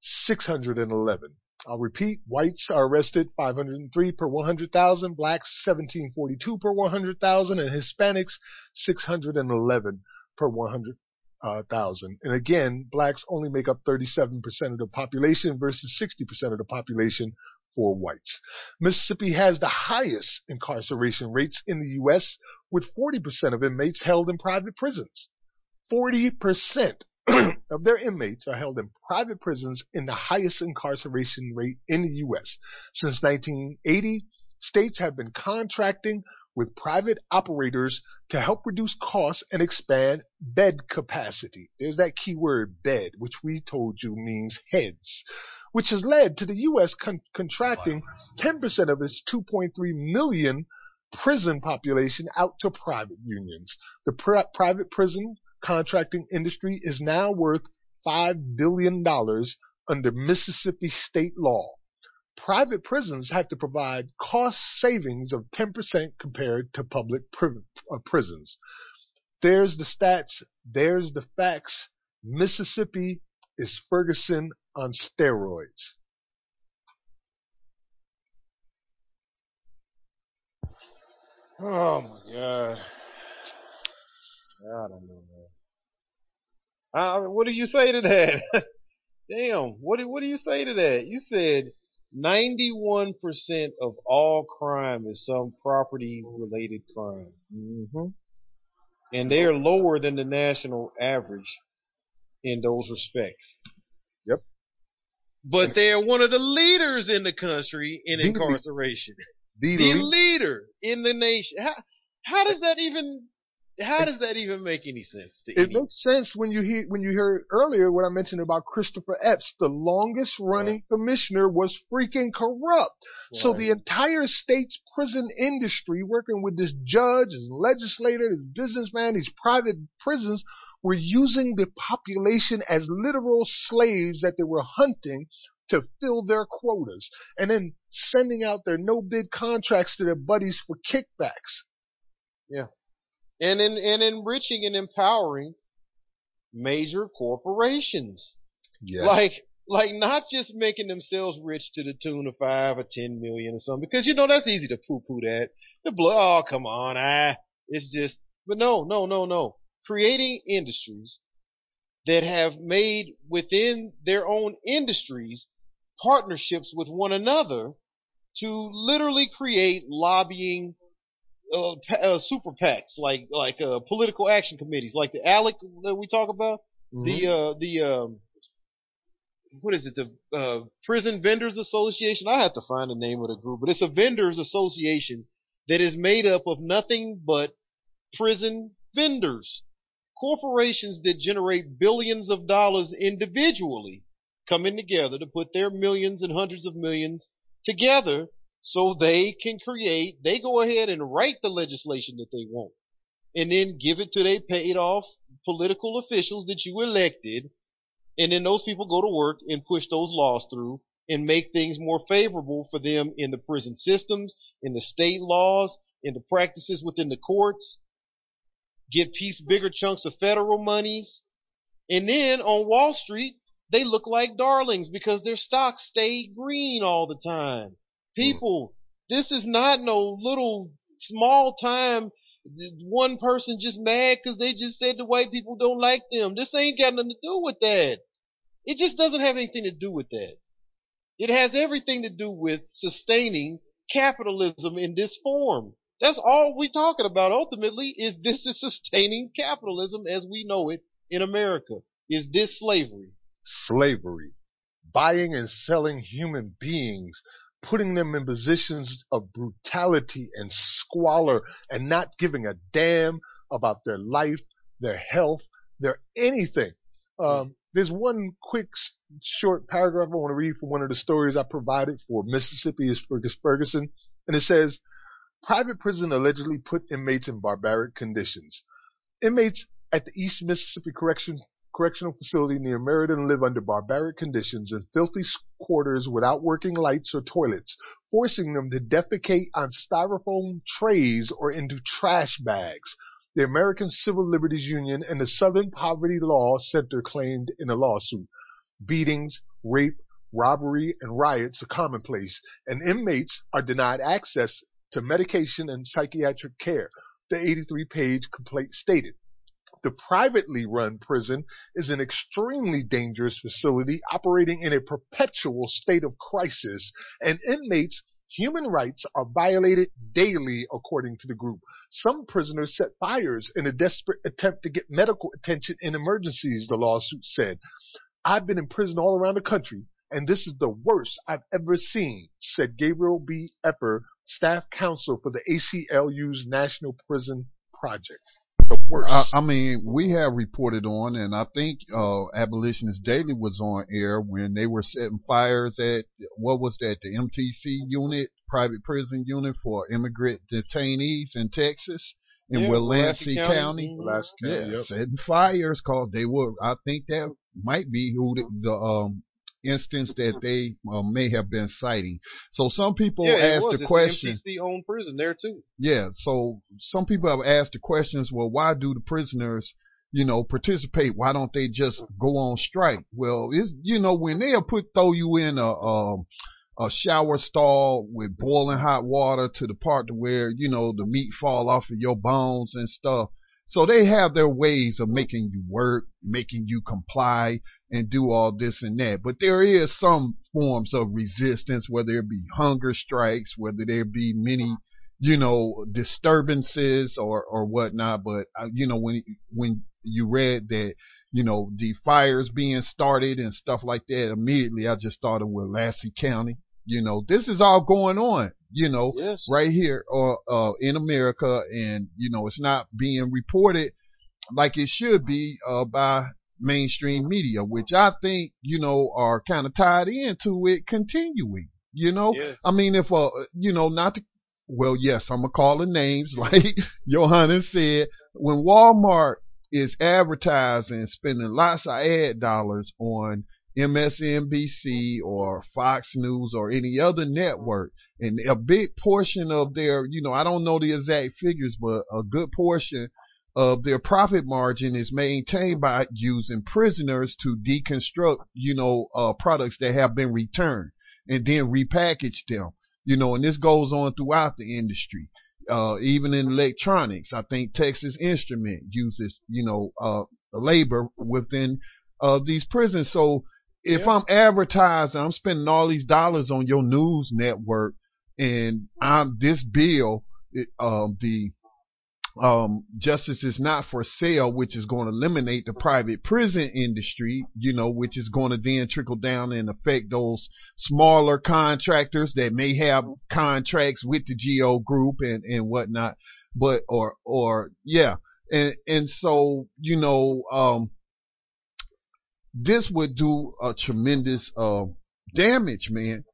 611. I'll repeat, whites are arrested 503 per 100,000, blacks 1742 per 100,000, and Hispanics 611 per 100,000. And again, blacks only make up 37% of the population versus 60% of the population for whites. Mississippi has the highest incarceration rates in the U.S., with 40% of inmates held in private prisons. 40% of their inmates are held in private prisons in the highest incarceration rate in the U.S. Since 1980, states have been contracting with private operators to help reduce costs and expand bed capacity. There's that key word bed, which we told you means heads, which has led to the U.S. Con- contracting 10% of its 2.3 million prison population out to private unions. The pr- private prison contracting industry is now worth $5 billion under Mississippi state law. Private prisons have to provide cost savings of 10% compared to public pr- uh, prisons. There's the stats, there's the facts. Mississippi is Ferguson on steroids. Oh my god. I don't know what do you say to that? Damn. What do what do you say to that? You said 91% of all crime is some property related crime. Mm-hmm. And they are lower than the national average in those respects. Yep. But they are one of the leaders in the country in The incarceration. The, The le- leader in the nation. How how does that even how does that even make any sense to it makes sense when you hear when you hear earlier what I mentioned about Christopher Epps. The longest running commissioner was freaking corrupt. So the entire state's prison industry, working with this judge, this legislator, this businessman, these private prisons, were using the population as literal slaves that they were hunting to fill their quotas, and then sending out their no bid contracts to their buddies for kickbacks. Yeah. And in and enriching and empowering major corporations. Yes. Like like not just making themselves rich to the tune of five or ten million or something. Because you know that's easy to poo poo that. The blood oh come on, ah it's just but no, no, no, no. Creating industries that have made within their own industries partnerships with one another to literally create lobbying uh, uh, super PACs, like like uh, political action committees, like the ALEC that we talk about, the uh, the um, what is it, the uh, Prison Vendors Association? I have to find the name of the group, but it's a vendors association that is made up of nothing but prison vendors, corporations that generate billions of dollars individually, coming together to put their millions and hundreds of millions together so they can create, they go ahead and write the legislation that they want and then give it to they paid off political officials that you elected. And then those people go to work and push those laws through and make things more favorable for them in the prison systems, in the state laws, in the practices within the courts, get piece bigger chunks of federal monies. And then on Wall Street, they look like darlings because their stocks stay green all the time. Mm-hmm. People, this is not no little small time one person just mad because they just said the white people don't like them. This ain't got nothing to do with that. It just doesn't have anything to do with that. It has everything to do with sustaining capitalism in this form. That's all we're talking about ultimately is this is sustaining capitalism as we know it in America. Is this slavery? slavery, buying and selling human beings, putting them in positions of brutality and squalor, and not giving a damn about their life, their health, their anything. Um, there's one quick short paragraph I want to read from one of the stories I provided for Mississippi is Fergus Ferguson, and it says, private prison allegedly put inmates in barbaric conditions. Inmates at the East Mississippi Correction correctional facility near Meridian live under barbaric conditions in filthy quarters without working lights or toilets, forcing them to defecate on styrofoam trays or into trash bags. The American Civil Liberties Union and the Southern Poverty Law Center claimed in a lawsuit. Beatings, rape, robbery, and riots are commonplace, and inmates are denied access to medication and psychiatric care, the 83 page complaint stated. The privately run prison is an extremely dangerous facility operating in a perpetual state of crisis, and inmates' human rights are violated daily, according to the group. Some prisoners set fires in a desperate attempt to get medical attention in emergencies, the lawsuit said. I've been in prison all around the country, and this is the worst I've ever seen, said Gabriel B. Eber, staff counsel for the ACLU's National Prison Project. The worst. I, I mean, we have reported on, and I think uh, Abolitionist Daily was on air when they were setting fires at what was that, the MTC unit, private prison unit for immigrant detainees in Texas, in Yeah, Willacy Willacy County. County. County, yeah, yep. setting fires because they were. I think that might be who the, the um instance that they uh, may have been citing. So some people yeah, ask the It's question. owned prison there too. Yeah, so some people have asked the questions, well, why do the prisoners, you know, participate? Why don't they just go on strike? Well, it's, you know, when they'll put, throw you in a, um, a shower stall with boiling hot water to the part to where you know the meat fall off of your bones and stuff. So they have their ways of making you work, making you comply and do all this and that. But there is some forms of resistance, whether it be hunger strikes, whether there be many, you know, disturbances or, or whatnot. But, uh, you know, when, when you read that, you know, the fires being started and stuff like that, immediately I just thought of Willacy County. You know, this is all going on you know, yes. right here or uh, uh, in America, and you know it's not being reported like it should be uh, by mainstream media, which I think you know are kind of tied into it continuing. You know, yes. I mean, if uh, you know, not to, well, yes, I'm gonna call the names like Johanna said. When Walmart is advertising, spending lots of ad dollars on MSNBC or Fox News or any other network. And a big portion of their, you know, I don't know the exact figures, but a good portion of their profit margin is maintained by using prisoners to deconstruct, you know, uh, products that have been returned and then repackage them. You know, and this goes on throughout the industry. Uh, even in electronics, I think Texas Instrument uses, you know, uh, labor within uh, these prisons. So if Yeah. I'm advertising, I'm spending all these dollars on your news network, and I'm this bill, it, um, the um, justice is not for sale, which is going to eliminate the private prison industry, you know, which is going to then trickle down and affect those smaller contractors that may have contracts with the GEO group and, and whatnot. But, or, or, yeah. And, and so, you know, um, this would do a tremendous, uh, damage, man,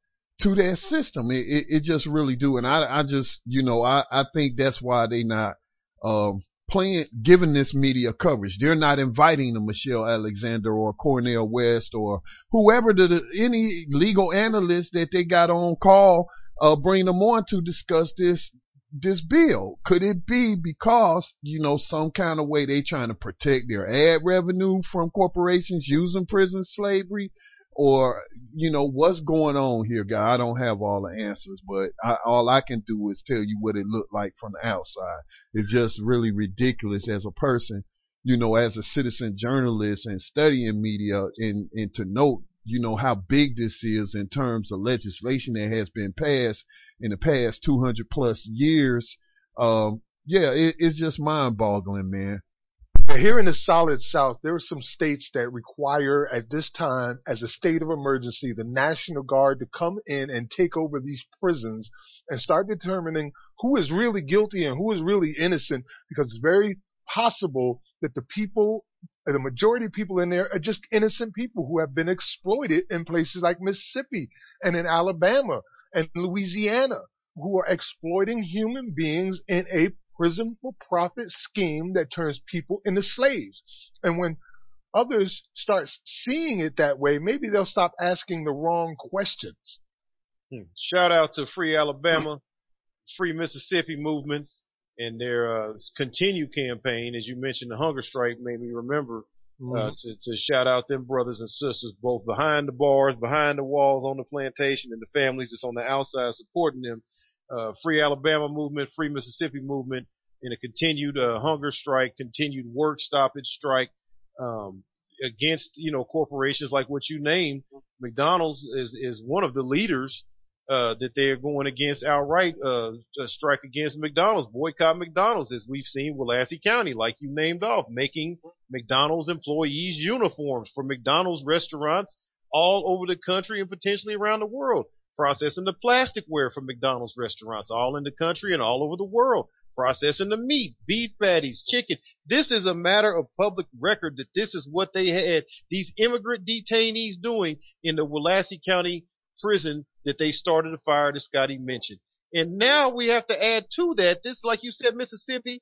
to that system. It, it, it just really do. And I, I just, you know, I, I think that's why they not, um, playing, giving this media coverage. They're not inviting the Michelle Alexander or Cornel West or whoever the, any legal analyst that they got on call, uh, bring them on to discuss this, this bill. Could it be because, you know, some kind of way they trying to protect their ad revenue from corporations using prison slavery? Or, you know, what's going on here, guy? I don't have all the answers, but I, all I can do is tell you what it looked like from the outside. It's just really ridiculous as a person, you know, as a citizen journalist and studying media and, and to note, you know, how big this is in terms of legislation that has been passed in the past 200 plus years. Um, yeah, it, it's just mind boggling, man. Now, here in the solid South, there are some states that require, at this time, as a state of emergency, the National Guard to come in and take over these prisons and start determining who is really guilty and who is really innocent, because it's very possible that the people, the majority of people in there are just innocent people who have been exploited in places like Mississippi and in Alabama and Louisiana, who are exploiting human beings in a prison for profit scheme that turns people into slaves. And when others start seeing it that way, maybe they'll stop asking the wrong questions. Hmm. Shout out to Free Alabama, Free Mississippi movements, and their uh, continued campaign. As you mentioned, the hunger strike made me remember uh, Mhm. to, to shout out them brothers and sisters, both behind the bars, behind the walls on the plantation, and the families that's on the outside supporting them. Uh, Free Alabama movement, Free Mississippi movement, and a continued uh, hunger strike, continued work stoppage strike um, against you know corporations like what you named. McDonald's is is one of the leaders uh, that they're going against outright. Uh, strike against McDonald's, boycott McDonald's, as we've seen Willacy County, like you named off, making McDonald's employees uniforms for McDonald's restaurants all over the country and potentially around the world. Processing the plasticware from McDonald's restaurants all in the country and all over the world. Processing the meat, beef patties, chicken. This is a matter of public record that this is what they had these immigrant detainees doing in the Willacy County prison that they started a fire that Scotty mentioned. And now we have to add to that, this, like you said, Mississippi,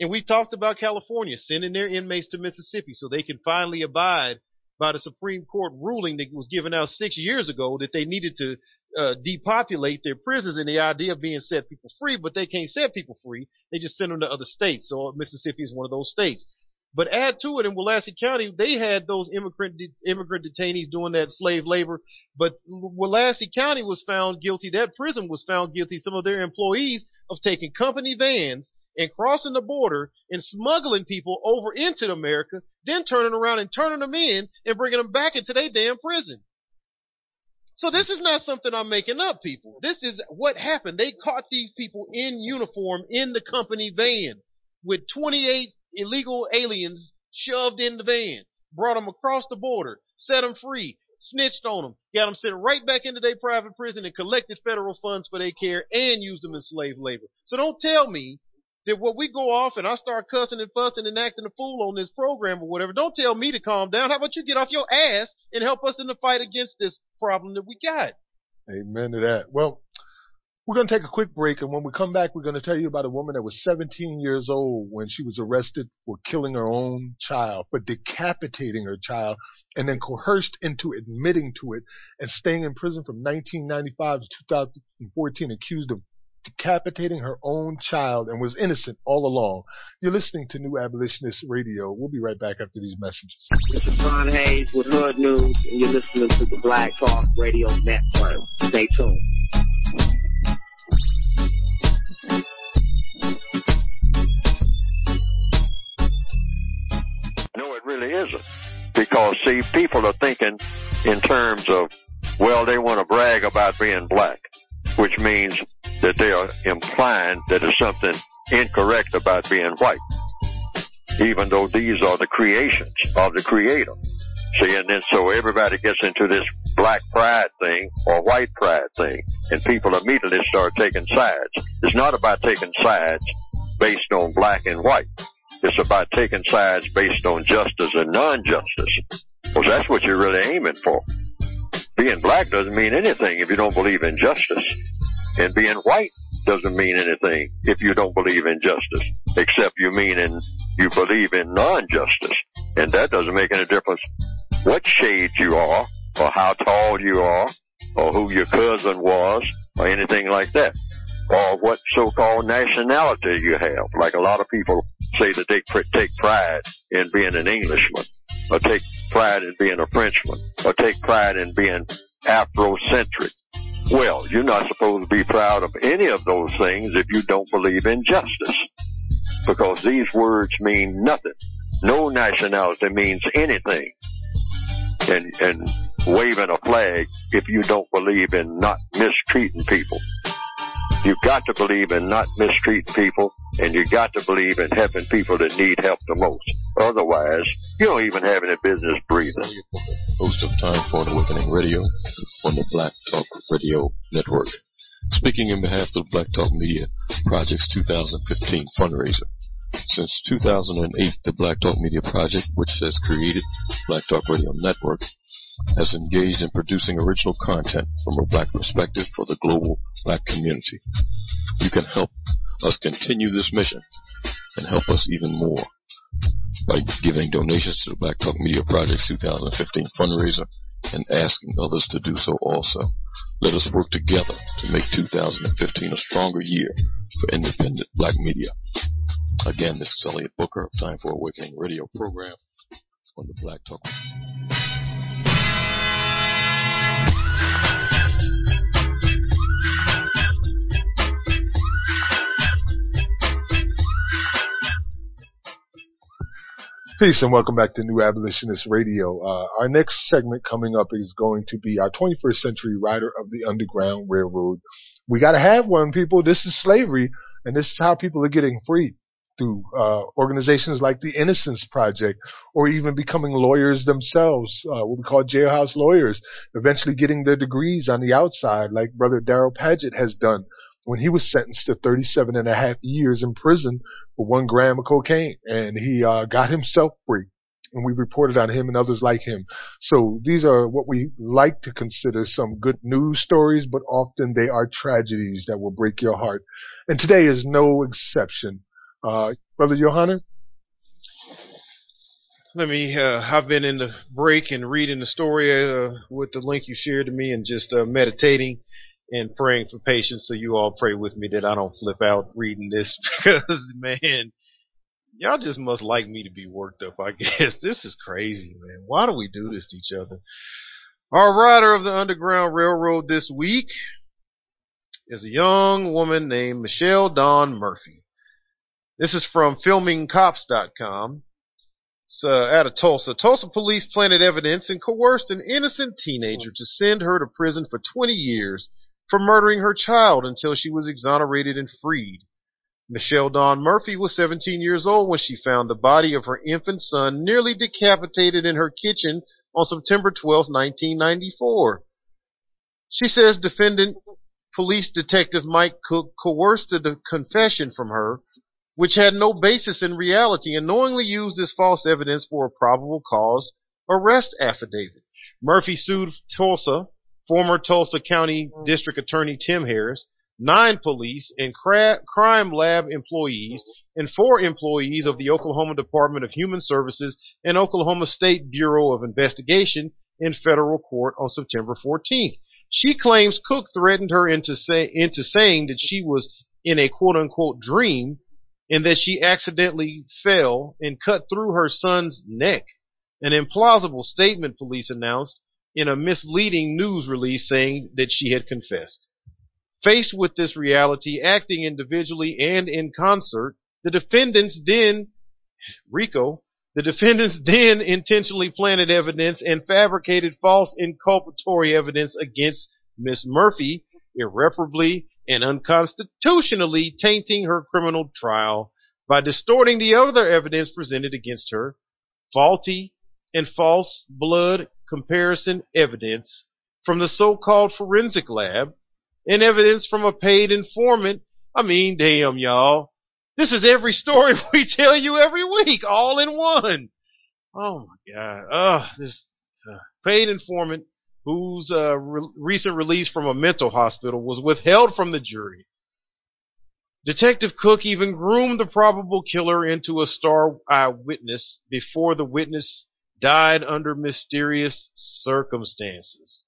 and we talked about California sending their inmates to Mississippi so they can finally abide by the Supreme Court ruling that was given out six years ago that they needed to uh, depopulate their prisons and the idea of being set people free, but they can't set people free. They just send them to other states. So Mississippi is one of those states. But add to it in Willacy County, they had those immigrant de- immigrant detainees doing that slave labor. But Willacy County was found guilty. That prison was found guilty. Some of their employees of taking company vans and crossing the border and smuggling people over into America, then turning around and turning them in and bringing them back into their damn prison. So this is not something I'm making up, people. This is what happened. They caught these people in uniform in the company van with 28 illegal aliens shoved in the van, brought them across the border, set them free, snitched on them, got them sent right back into their private prison and collected federal funds for their care and used them in slave labor. So don't tell me that when we go off and I start cussing and fussing and acting a fool on this program or whatever, don't tell me to calm down. How about you get off your ass and help us in the fight against this problem that we got? Amen to that. Well, we're going to take a quick break, and when we come back, we're going to tell you about a woman that was 17 years old when she was arrested for killing her own child, for decapitating her child, and then coerced into admitting to it and staying in prison from 1995 to 2014, accused of decapitating her own child and was innocent all along. You're listening to New Abolitionist Radio. We'll be right back after these messages. This is Ron Hayes with Hood News, and you're listening to the Black Talk Radio Network. Stay tuned. No, it really isn't. Because, see, people are thinking in terms of, well, they want to brag about being black, which means that they are implying that there's something incorrect about being white, even though these are the creations of the Creator. See, and then so everybody gets into this black pride thing or white pride thing, and people immediately start taking sides. It's not about taking sides based on black and white. It's about taking sides based on justice and non-justice. Well, that's what you're really aiming for. Being black doesn't mean anything if you don't believe in justice. And being white doesn't mean anything if you don't believe in justice, except you mean in, you believe in non-justice. And that doesn't make any difference what shade you are, or how tall you are, or who your cousin was, or anything like that. Or what so-called nationality you have. Like a lot of people say that they pr- take pride in being an Englishman, or take pride in being a Frenchman, or take pride in being Afrocentric. Well, you're not supposed to be proud of any of those things if you don't believe in justice. Because these words mean nothing. No nationality means anything. And, and waving a flag if you don't believe in not mistreating people. You've got to believe in not mistreating people, and you've got to believe in helping people that need help the most. Otherwise, you don't even have any business breathing. Host of Time for an Awakening Radio on the Black Talk Radio Network. Speaking in behalf of the Black Talk Media Project's 2015 fundraiser. Since 2008, the Black Talk Media Project, which has created Black Talk Radio Network, has engaged in producing original content from a black perspective for the global black community. You can help us continue this mission and help us even more by giving donations to the Black Talk Media Project's 2015 fundraiser and asking others to do so also. Let us work together to make 2015 a stronger year for independent black media. Again, this is Elliot Booker of Time for Awakening radio program on the Black Talk. Peace and welcome back to New Abolitionist Radio. Uh, our next segment coming up is going to be our 21st century rider of the Underground Railroad. We got to have one, people. This is slavery, and this is how people are getting free through uh, organizations like the Innocence Project, or even becoming lawyers themselves, uh, what we call jailhouse lawyers, eventually getting their degrees on the outside, like Brother Darrell Paget has done when he was sentenced to 37 and a half years in prison for one gram of cocaine, and he uh, got himself free. And we reported on him and others like him. So these are what we like to consider some good news stories, but often they are tragedies that will break your heart. And today is no exception. Uh, Brother Johanna? Let me, uh, I've been in the break and reading the story uh, with the link you shared to me and just uh, meditating and praying for patience. So you all pray with me that I don't flip out reading this because, man, y'all just must like me to be worked up, I guess. This is crazy, man. Why do we do this to each other? Our rider of the Underground Railroad this week is a young woman named Michelle Dawn Murphy. This is from filmingcops.com. It's uh, out of Tulsa. Tulsa police planted evidence and coerced an innocent teenager to send her to prison for 20 years for murdering her child until she was exonerated and freed. Michelle Dawn Murphy was 17 years old when she found the body of her infant son nearly decapitated in her kitchen on September 12, 1994. She says defendant police detective Mike Cook coerced a confession from her, which had no basis in reality, and knowingly used this false evidence for a probable cause arrest affidavit. Murphy sued Tulsa, former Tulsa County mm. District Attorney Tim Harris, nine police and cra- crime lab employees, and four employees of the Oklahoma Department of Human Services and Oklahoma State Bureau of Investigation in federal court on September 14th. She claims Cook threatened her into say, into saying that she was in a quote unquote dream and that she accidentally fell and cut through her son's neck. An implausible statement police announced in a misleading news release saying that she had confessed. Faced with this reality, acting individually and in concert, the defendants then, RICO, the defendants then intentionally planted evidence and fabricated false inculpatory evidence against Miss Murphy, irreparably and unconstitutionally tainting her criminal trial by distorting the other evidence presented against her, faulty and false blood comparison evidence from the so-called forensic lab, and evidence from a paid informant. I mean, damn, y'all. This is every story we tell you every week, all in one. Oh my God. Ugh, this uh, paid informant whose uh, re- recent release from a mental hospital was withheld from the jury. Detective Cook even groomed the probable killer into a star eyewitness before the witness died under mysterious circumstances.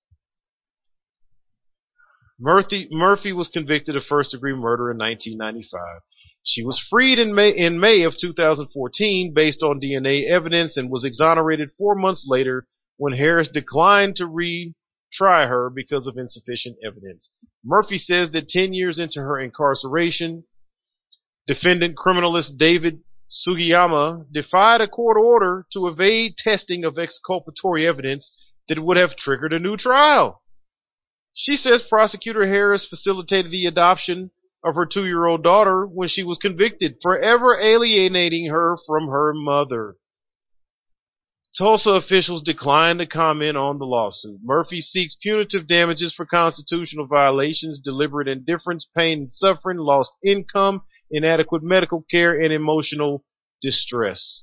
Murphy, Murphy was convicted of first degree murder in 1995. She was freed in May, in May of 2014 based on DNA evidence and was exonerated four months later when Harris declined to retry her because of insufficient evidence. Murphy says that 10 years into her incarceration, defendant criminalist David Sugiyama defied a court order to evade testing of exculpatory evidence that would have triggered a new trial. She says prosecutor Harris facilitated the adoption of her two year old daughter when she was convicted, forever alienating her from her mother. Tulsa officials declined to comment on the lawsuit. Murphy seeks punitive damages for constitutional violations, deliberate indifference, pain and suffering, lost income, inadequate medical care, and emotional distress.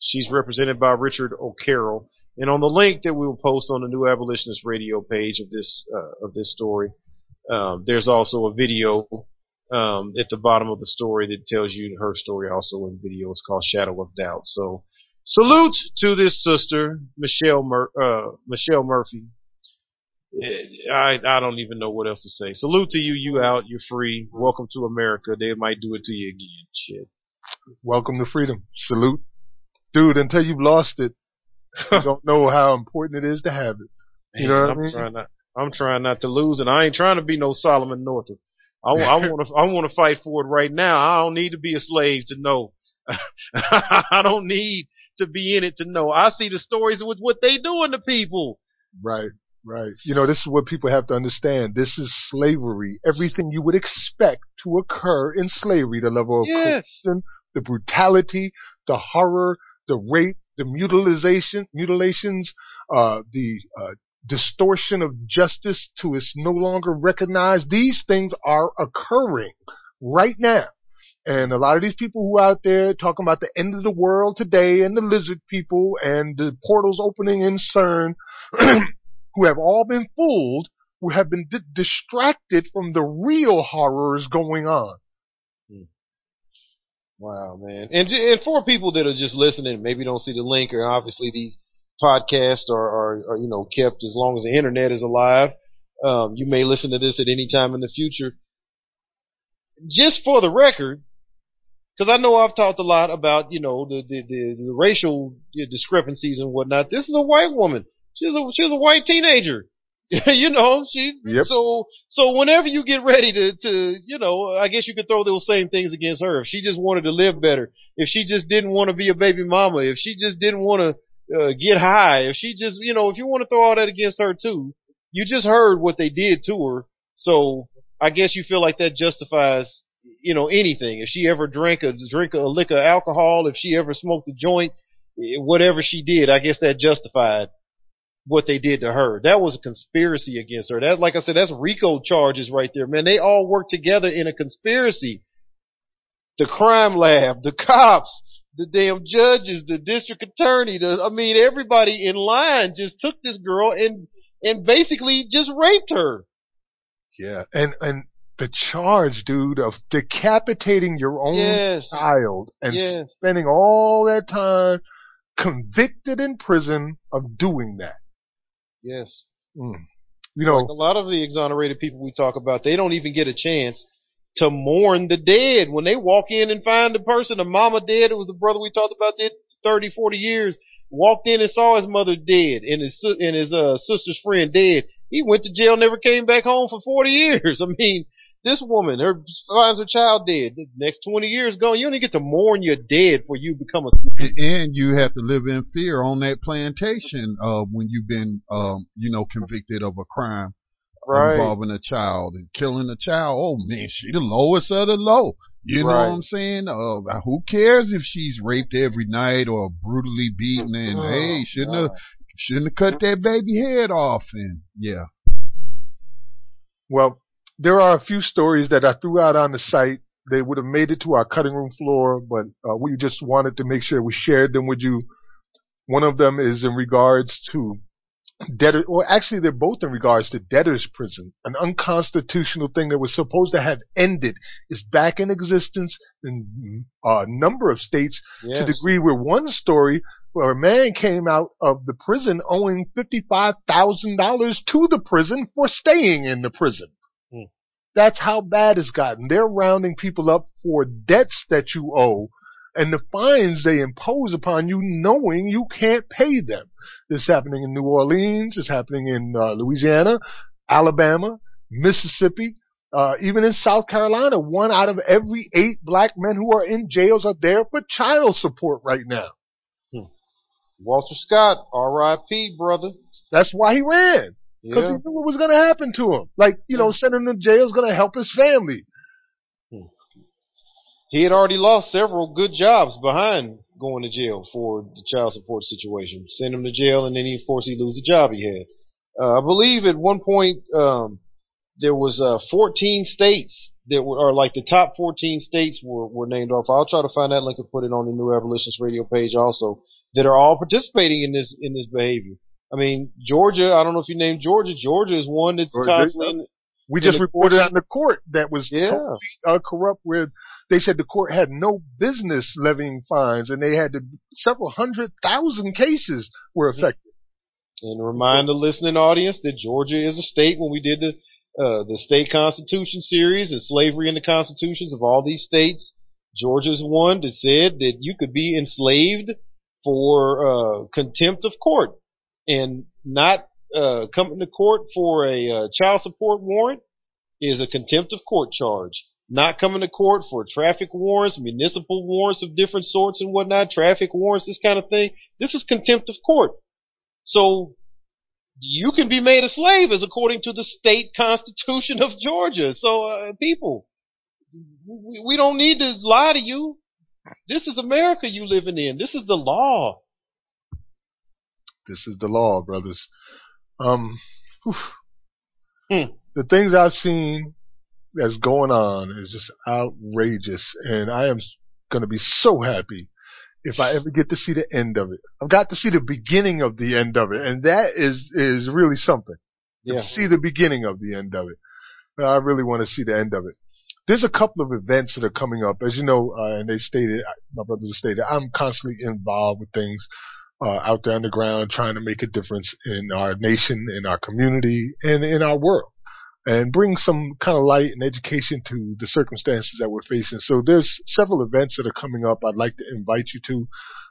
She's represented by Richard O'Carroll. And on the link that we will post on the New Abolitionist Radio page of this uh, of this story, um, there's also a video um, at the bottom of the story that tells you her story also in video. It's called Shadow of Doubt. So salute to this sister, Michelle Mur- uh, Michelle Murphy. I I don't even know what else to say. Salute to you. You out. You're free. Welcome to America. They might do it to you again. Shit. Welcome to freedom. Salute, dude. Until you've lost it, you don't know how important it is to have it. You know what I'm I mean? trying not. I'm trying not to lose, and I ain't trying to be no Solomon Northup. I, want to. I want to fight for it right now. I don't need to be a slave to know. I don't need to be in it to know. I see the stories with what they doing to people. Right, right. You know, this is what people have to understand. This is slavery. Everything you would expect to occur in slavery, the level of Yes. coercion, the brutality, the horror, the rape, the mutilation, mutilations, uh, the uh, distortion of justice to it's no longer recognized. These things are occurring right now. And a lot of these people who are out there talking about the end of the world today and the lizard people and the portals opening in CERN, who have all been fooled, who have been di- distracted from the real horrors going on. Wow, man. And, and for people that are just listening, maybe don't see the link, or obviously these podcasts are, are, are you know kept as long as the internet is alive. Um, you may listen to this at any time in the future. Just for the record, because I know I've talked a lot about you know the the, the, the racial discrepancies and whatnot. This is a white woman. She's a she's a white teenager. you know, she Yep. so so whenever you get ready to to you know, I guess you could throw those same things against her. If she just wanted to live better, if she just didn't want to be a baby mama, if she just didn't want to uh, get high, if she just you know, if you want to throw all that against her too, you just heard what they did to her. So I guess you feel like that justifies you know anything. If she ever drank a drink a lick of alcohol, if she ever smoked a joint, eh, whatever she did, I guess that justified what they did to her. That was a conspiracy against her. That, like I said, that's RICO charges right there, man. They all work together in a conspiracy. The crime lab, the cops, the damn judges, the district attorney, the, I mean, everybody in line just took this girl and, and basically just raped her. Yeah, and and the charge, dude, of decapitating your own Yes. child and Yes. spending all that time convicted in prison of doing that. Yes. Mm. You know, Like a lot of the exonerated people we talk about, they don't even get a chance to mourn the dead. When they walk in and find the person, the mama dead, it was the brother we talked about did 30, 40 years, walked in and saw his mother dead and his, and his, uh, sister's friend dead. He went to jail, never came back home for 40 years. I mean, this woman, her, finds her child dead. The next 20 years gone, you don't get to mourn your dead before you become a slave. and you have to live in fear on that plantation uh, when you've been, um, you know, convicted of a crime Right. involving a child and killing a child. Oh man, she the lowest of the low. You know Right. what I'm saying? Uh, who cares if she's raped every night or brutally beaten? And Oh, hey, shouldn't have shouldn't have cut that baby head off. And yeah, Well, there are a few stories that I threw out on the site. They would have made it to our cutting room floor, but uh, we just wanted to make sure we shared them with you. One of them is in regards to debtor, or actually they're both in regards to debtor's prison, an unconstitutional thing that was supposed to have ended is back in existence in a number of states to the degree where one story where a man came out of the prison owing $55,000 to the prison for staying in the prison. Hmm. That's how bad it's gotten. They're rounding people up for debts that you owe and the fines they impose upon you knowing you can't pay them. This is happening in New Orleans. It's happening in uh, Louisiana, Alabama, Mississippi, uh, even in South Carolina. One out of every eight black men who are in jails are there for child support right now. Walter Scott, R.I.P. brother. That's why he ran. Because Yeah. he knew what was going to happen to him. Like, you know, sending him to jail is going to help his family. He had already lost several good jobs behind going to jail for the child support situation. Send him to jail, and then he, of course, he lose the job he had. Uh, I believe at one point um, there was uh, 14 states that were, or like the top 14 states were, were named off. I'll try to find that link and put it on the New Abolitionist Radio page also. That are all participating in this in this behavior. I mean, Georgia. I don't know if you named Georgia. Georgia is one that's Georgia, constantly. in- We in just the reported on the court that was Yeah. totally uh, corrupt where they said the court had no business levying fines and they had to, several hundred thousand cases were affected. And to remind the listening audience that Georgia is a state when we did the uh, the state constitution series and slavery in the constitutions of all these states. Georgia's one that said that you could be enslaved for uh, contempt of court and not uh, coming to court for a uh, child support warrant is a contempt of court charge. Not coming to court for traffic warrants, municipal warrants of different sorts and whatnot, traffic warrants, this kind of thing. This is contempt of court. So you can be made a slave as according to the state constitution of Georgia. So uh, people, we, we don't need to lie to you. This is America you living in. This is the law. This is the law, brothers. Um. Hmm. the things I've seen that's going on is just outrageous, and I am going to be so happy if I ever get to see the end of it. I've got to see the beginning of the end of it, and that is is really something. Yeah. To see the beginning of the end of it. I really want to see the end of it. There's a couple of events that are coming up, as you know, uh, and they've stated, my brothers have stated, I'm constantly involved with things uh, out there on the ground, trying to make a difference in our nation, in our community, and in our world. and bring some kind of light and education to the circumstances that we're facing. So there's several events that are coming up I'd like to invite you to.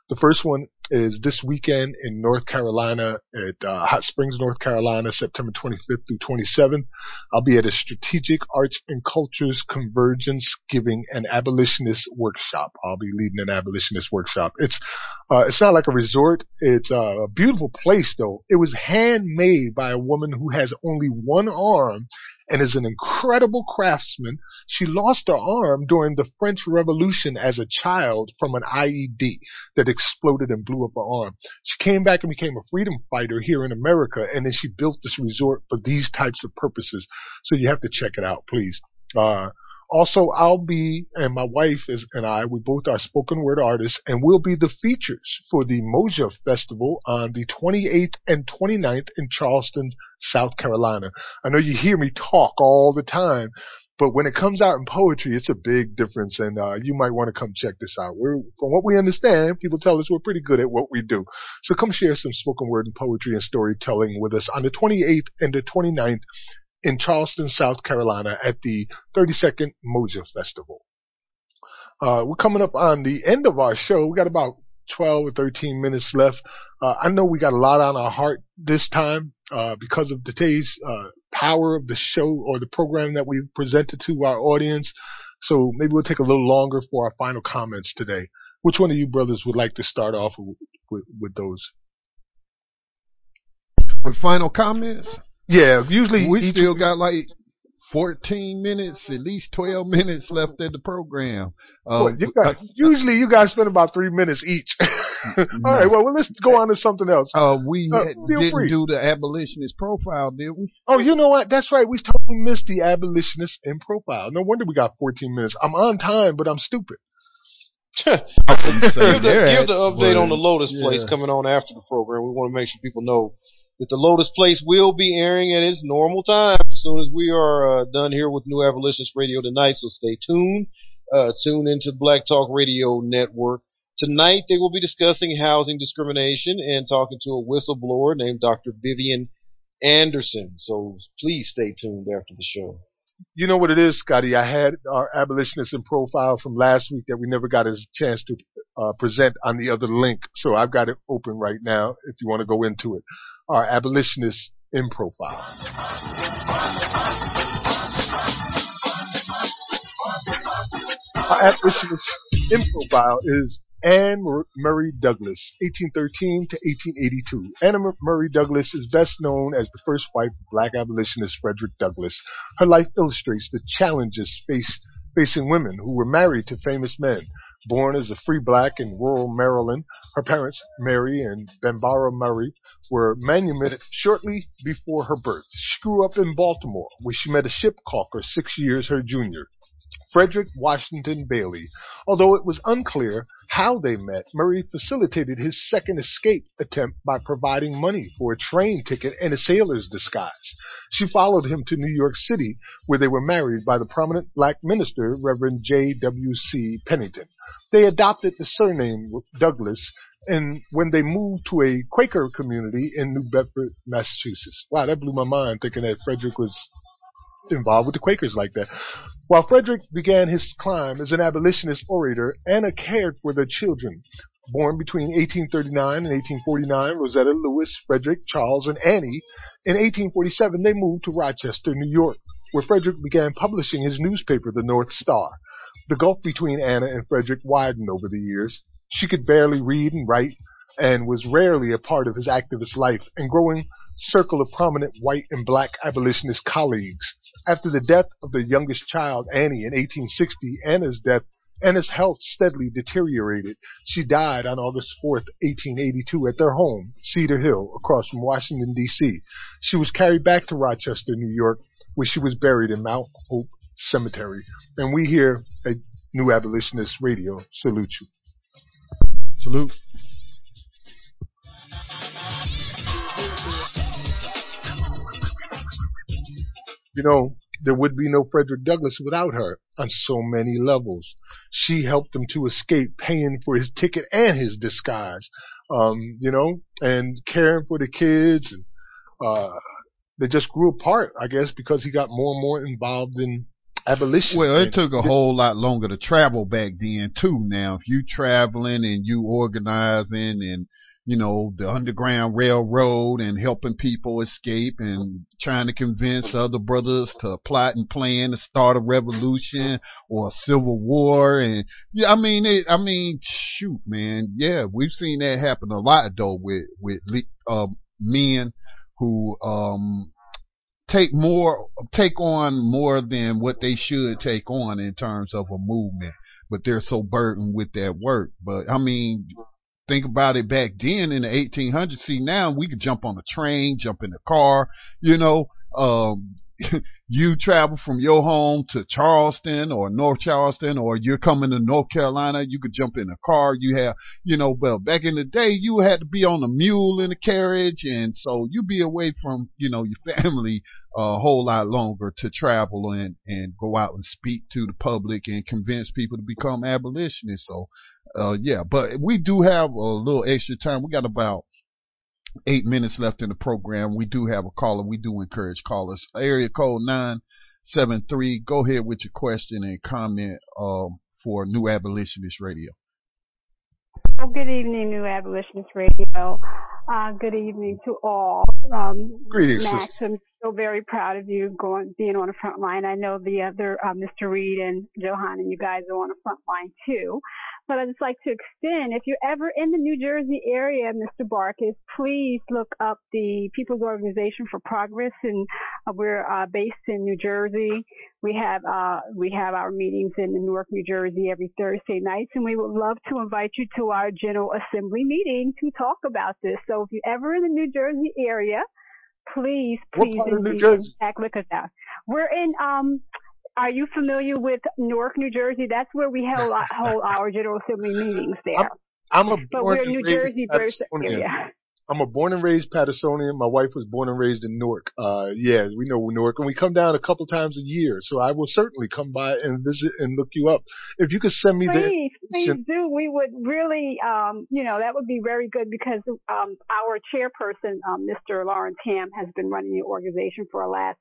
The first one is this weekend in North Carolina at uh, Hot Springs, North Carolina, September 25th through 27th. I'll be at a Strategic Arts and Cultures Convergence giving an abolitionist workshop. I'll be leading an abolitionist workshop. It's uh, it's not like a resort. It's a beautiful place though. It was handmade by a woman who has only one arm and is an incredible craftsman. She lost her arm during the French Revolution as a child from an IED that exploded and blew up her arm. She came back and became a freedom fighter here in America, and then she built this resort for these types of purposes. So you have to check it out, please. Uh, also, I'll be, and my wife is, and I, we both are spoken word artists, and we'll be the features for the Moja Festival on the 28th and 29th in Charleston, South Carolina. I know you hear me talk all the time, but when it comes out in poetry, it's a big difference, and uh, you might want to come check this out. We're, from what we understand, people tell us we're pretty good at what we do. So come share some spoken word and poetry and storytelling with us on the 28th and the 29th in Charleston, South Carolina at the 32nd Moja Festival. Uh, we're coming up on the end of our show. We got about 12 or 13 minutes left. Uh, I know we got a lot on our heart this time uh, because of today's uh, power of the show or the program that we've presented to our audience. So maybe we'll take a little longer for our final comments today. Which one of you brothers would like to start off with, with, with those? With final comments? Yeah, usually we still got like 14 minutes, at least 12 minutes left in the program. Uh, well, you guys, usually you guys spend about three minutes each. All right, well, well, let's go on to something else. Uh, we uh, didn't free. do the abolitionist profile, did we? Oh, you know what? That's right. We totally missed the abolitionist in profile. No wonder we got 14 minutes. I'm on time, but I'm stupid. give, the, give the update on the Lotus yeah. place coming on after the program. We want to make sure people know that the Lotus Place will be airing at its normal time as soon as we are uh, done here with New Abolitionist Radio tonight. So stay tuned. Uh, tune into Black Talk Radio Network. Tonight they will be discussing housing discrimination and talking to a whistleblower named Dr. Vivian Anderson. So please stay tuned after the show. You know what it is, Scotty? I had our abolitionist in profile from last week that we never got a chance to uh, present on the other link. So I've got it open right now if you want to go into it are abolitionists in profile. Our abolitionist in profile is Anna Murray Douglass, 1813 to 1882. Anna Murray Douglass is best known as the first wife of black abolitionist Frederick Douglass. Her life illustrates the challenges faced facing women who were married to famous men. Born as a free black in rural Maryland, her parents, Mary and Bambara Murray, were manumitted shortly before her birth. She grew up in Baltimore, where she met a ship caulker six years her junior. Frederick Washington Bailey. Although it was unclear how they met, Murray facilitated his second escape attempt by providing money for a train ticket and a sailor's disguise. She followed him to New York City, where they were married by the prominent black minister, Reverend J. W. C. Pennington. They adopted the surname Douglass and when they moved to a Quaker community in New Bedford, Massachusetts. Wow, that blew my mind thinking that Frederick was involved with the Quakers like that. While Frederick began his climb as an abolitionist orator, Anna cared for their children. Born between 1839 and 1849, Rosetta Lewis, Frederick, Charles, and Annie. In 1847, they moved to Rochester, New York, where Frederick began publishing his newspaper, the North Star. The gulf between Anna and Frederick widened over the years. She could barely read and write and was rarely a part of his activist life and growing circle of prominent white and black abolitionist colleagues. After the death of their youngest child, Annie, in 1860, Anna's death, Anna's health steadily deteriorated. She died on August 4, 1882, at their home, Cedar Hill, across from Washington, D.C. She was carried back to Rochester, New York, where she was buried in Mount Hope Cemetery. And we here at New Abolitionist Radio salute you. Salute. You know, there would be no Frederick Douglass without her on so many levels. She helped him to escape paying for his ticket and his disguise, um, you know, and caring for the kids and, uh, they just grew apart, I guess, because he got more and more involved in abolition. Well, it took a whole lot longer to travel back then too. Now, if you traveling and you organizing and you know the Underground Railroad and helping people escape and trying to convince other brothers to plot and plan to start a revolution or a civil war and yeah, I mean it. I mean, shoot, man, yeah, we've seen that happen a lot though with with uh, men who um take more take on more than what they should take on in terms of a movement but they're so burdened with that work but i mean think about it back then in the 1800s see now we could jump on a train jump in a car you know um you travel from your home to Charleston or North Charleston or you're coming to North Carolina, you could jump in a car. You have, you know, well, back in the day, you had to be on a mule in a carriage. And so you'd be away from, you know, your family a whole lot longer to travel and, and go out and speak to the public and convince people to become abolitionists. So, uh, yeah, but we do have a little extra time. We got about eight minutes left in the program. We do have a caller. We do encourage callers. Area code nine seven three. Go ahead with your question and comment um, for New Abolitionist Radio. Oh, good evening, New Abolitionist Radio. Uh, good evening to all. Um, Greetings, Max. I'm so very proud of you going being on the front line. I know the other uh, Mr. Reed and Johan and you guys are on the front line too. But I'd just like to extend, if you're ever in the New Jersey area, Mr. Barkis, please look up the People's Organization for Progress, and uh, we're uh, based in New Jersey. We have uh, we have our meetings in Newark, New Jersey, every Thursday nights, and we would love to invite you to our General Assembly meeting to talk about this. So if you're ever in the New Jersey area, please, please, what part of New Jersey? look us out. We're in um are you familiar with Newark, New Jersey? That's where we hold, hold our General Assembly meetings there. I'm a but born we're and New raised Jersey Patersonian. area. I'm a born and raised Patersonian. My wife was born and raised in Newark. Uh, yeah, we know Newark, and we come down a couple times a year. So I will certainly come by and visit and look you up. If you could send me the Please, please do. We would really, um, you know, that would be very good because um, our chairperson, um, Mr. Lawrence Hamm, has been running the organization for the last,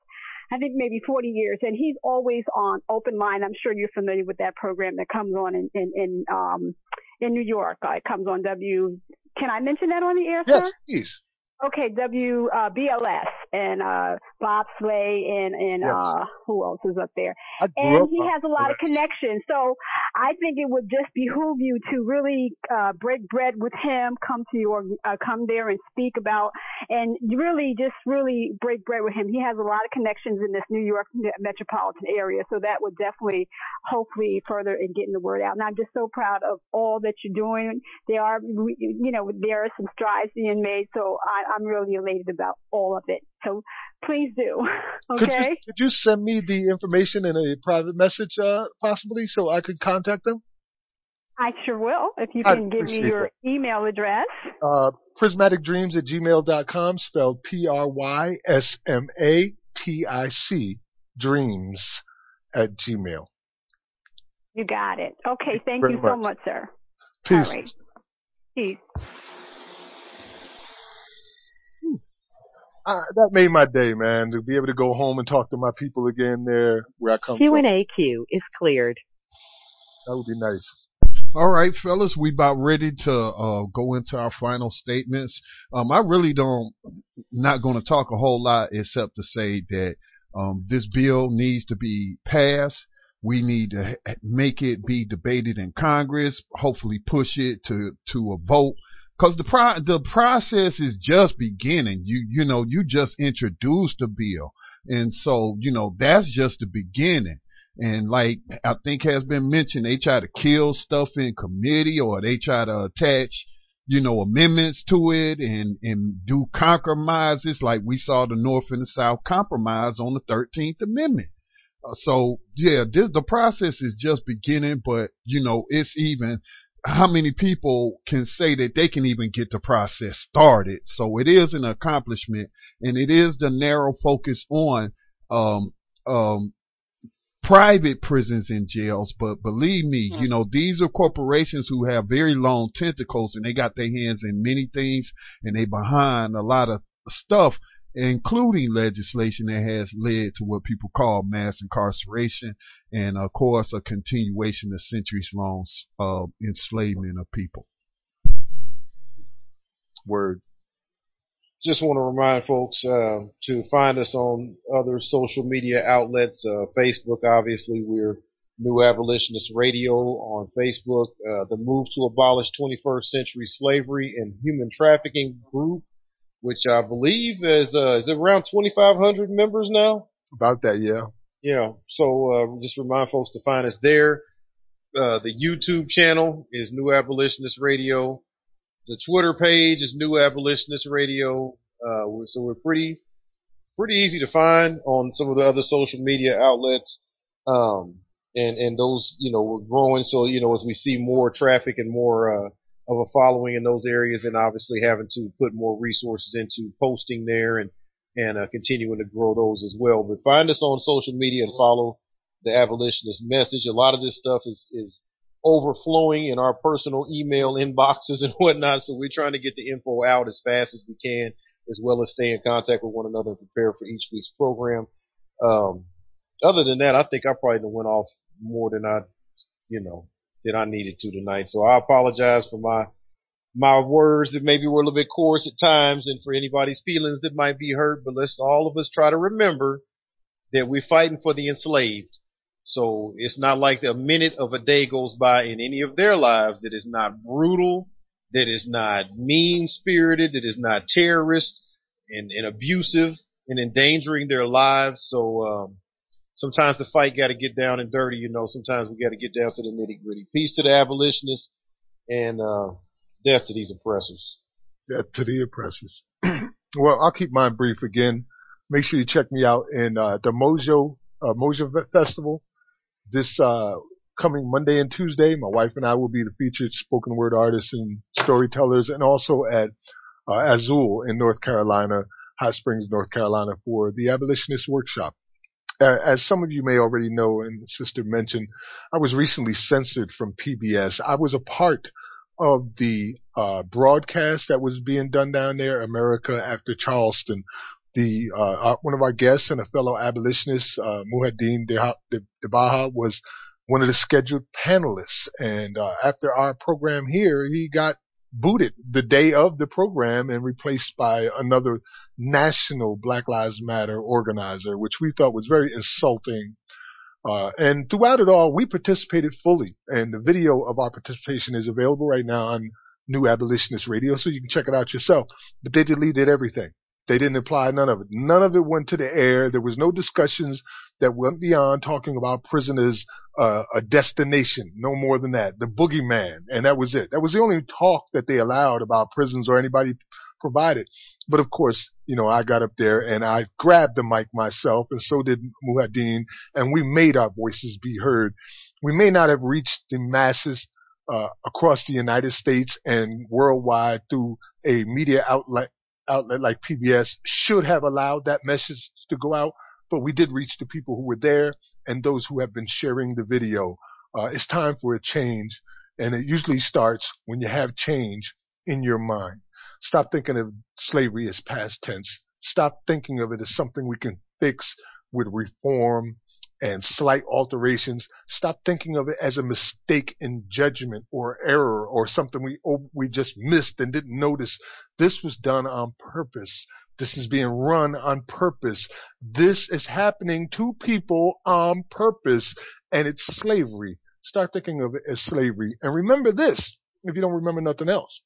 I think, maybe 40 years, and he's always on Open Line. I'm sure you're familiar with that program that comes on in in in, um, in New York. Uh, it comes on W. Can I mention that on the air, Yes, sir? please. Okay, W uh, BLS and uh, Bob Slade and and Yes. uh, who else is up there? And he has a lot of connections. So I think it would just behoove you to really uh, break bread with him, come to your uh, come there and speak about, and really just really break bread with him. He has a lot of connections in this New York metropolitan area, so that would definitely, hopefully, further in getting the word out. And I'm just so proud of all that you're doing. There are, you know, there are some strides being made, so I, I'm really elated about all of it. So please do. Could Okay. you, could you send me the information in a private message, uh, possibly, so I could contact them? I sure will. If you I can give me your email address. Uh, prismaticdreams at gmail.com, spelled P-R-Y-S-M-A-T-I-C, dreams at gmail. You got it. Okay. Thank very you so much. much, sir. Peace. Right. Peace. Uh, that made my day, man, to be able to go home and talk to my people again there where I come from. Q&A queue is cleared. That would be nice. All right, fellas, we about ready to uh, go into our final statements. Um, I really don't, not going to talk a whole lot except to say that um, this bill needs to be passed. We need to make it be debated in Congress. Hopefully, push it to to a vote because the pro- the process is just beginning. You you know you just introduced the bill, and so you know that's just the beginning. And like I think has been mentioned, they try to kill stuff in committee or they try to attach, you know, amendments to it and, and do compromises like we saw the North and the South compromise on the 13th Amendment. Uh, so yeah, this, the process is just beginning, but you know, it's even how many people can say that they can even get the process started. So it is an accomplishment and it is the narrow focus on, um, um, private prisons and jails, but believe me, you know, these are corporations who have very long tentacles and they got their hands in many things and they behind a lot of stuff. Including legislation that has led to what people call mass incarceration and, of course, a continuation of centuries long uh, enslavement of people. Word. Just want to remind folks uh, to find us on other social media outlets. Uh, Facebook, obviously, we're New Abolitionist Radio on Facebook. Uh, the Move to Abolish 21st Century Slavery and Human Trafficking Group, which I believe is uh, is around 2,500 members now. About that, yeah. Yeah. So uh, just remind folks to find us there. Uh, the YouTube channel is New Abolitionist Radio. The Twitter page is New Abolitionist Radio. Uh, so we're pretty, pretty easy to find on some of the other social media outlets. Um, and, and those, you know, we're growing. So, you know, as we see more traffic and more, uh, of a following in those areas and obviously having to put more resources into posting there and, and, uh, continuing to grow those as well. But find us on social media and follow the abolitionist message. A lot of this stuff is, is, overflowing in our personal email inboxes and whatnot. So we're trying to get the info out as fast as we can, as well as stay in contact with one another and prepare for each week's program. Um, other than that, I think I probably went off more than I, you know, than I needed to tonight. So I apologize for my my words that maybe were a little bit coarse at times and for anybody's feelings that might be hurt. But let's all of us try to remember that we're fighting for the enslaved. So it's not like a minute of a day goes by in any of their lives that is not brutal, that is not mean spirited, that is not terrorist and, and abusive and endangering their lives. So, um, sometimes the fight got to get down and dirty, you know, sometimes we got to get down to the nitty gritty. Peace to the abolitionists and, uh, death to these oppressors. Death to the oppressors. well, I'll keep mine brief again. Make sure you check me out in, uh, the Moja, uh, Moja Festival this uh, coming Monday and Tuesday, my wife and I will be the featured spoken word artists and storytellers, and also at uh, Azul in North Carolina, Hot Springs, North Carolina, for the Abolitionist Workshop. Uh, as some of you may already know, and sister mentioned, I was recently censored from PBS. I was a part of the uh, broadcast that was being done down there, America After Charleston, the uh, one of our guests and a fellow abolitionist, uh, Muhaddin Debaha, was one of the scheduled panelists. And uh, after our program here, he got booted the day of the program and replaced by another national Black Lives Matter organizer, which we thought was very insulting. Uh, and throughout it all, we participated fully, and the video of our participation is available right now on New Abolitionist Radio, so you can check it out yourself. But they deleted everything. They didn't apply none of it. None of it went to the air. There was no discussions that went beyond talking about prisoners, uh, a destination, no more than that. The boogeyman, and that was it. That was the only talk that they allowed about prisons or anybody provided. But of course, you know, I got up there and I grabbed the mic myself, and so did Muhaddin, and we made our voices be heard. We may not have reached the masses uh, across the United States and worldwide through a media outlet outlet like PBS should have allowed that message to go out, but we did reach the people who were there and those who have been sharing the video. Uh, it's time for a change, and it usually starts when you have change in your mind. Stop thinking of slavery as past tense. Stop thinking of it as something we can fix with reform and slight alterations. Stop thinking of it as a mistake in judgment or error or something we oh, we just missed and didn't notice. This was done on purpose. This is being run on purpose. This is happening to people on purpose, and it's slavery. Start thinking of it as slavery. And remember this, if you don't remember nothing else.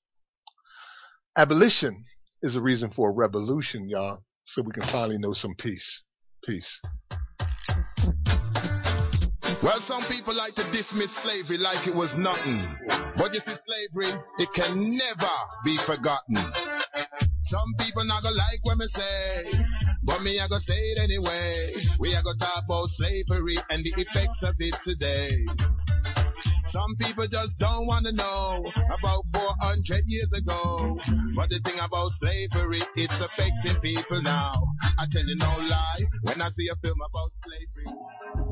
Abolition is a reason for a revolution, y'all, so we can finally know some peace. Peace. Well, some people like to dismiss slavery like it was nothing. But you see, slavery, it can never be forgotten. Some people not gonna like what me say, but me I gonna say it anyway. We are gonna talk about slavery and the effects of it today. Some people just don't want to know about 400 years ago. But the thing about slavery, it's affecting people now. I tell you no lie, when I see a film about slavery.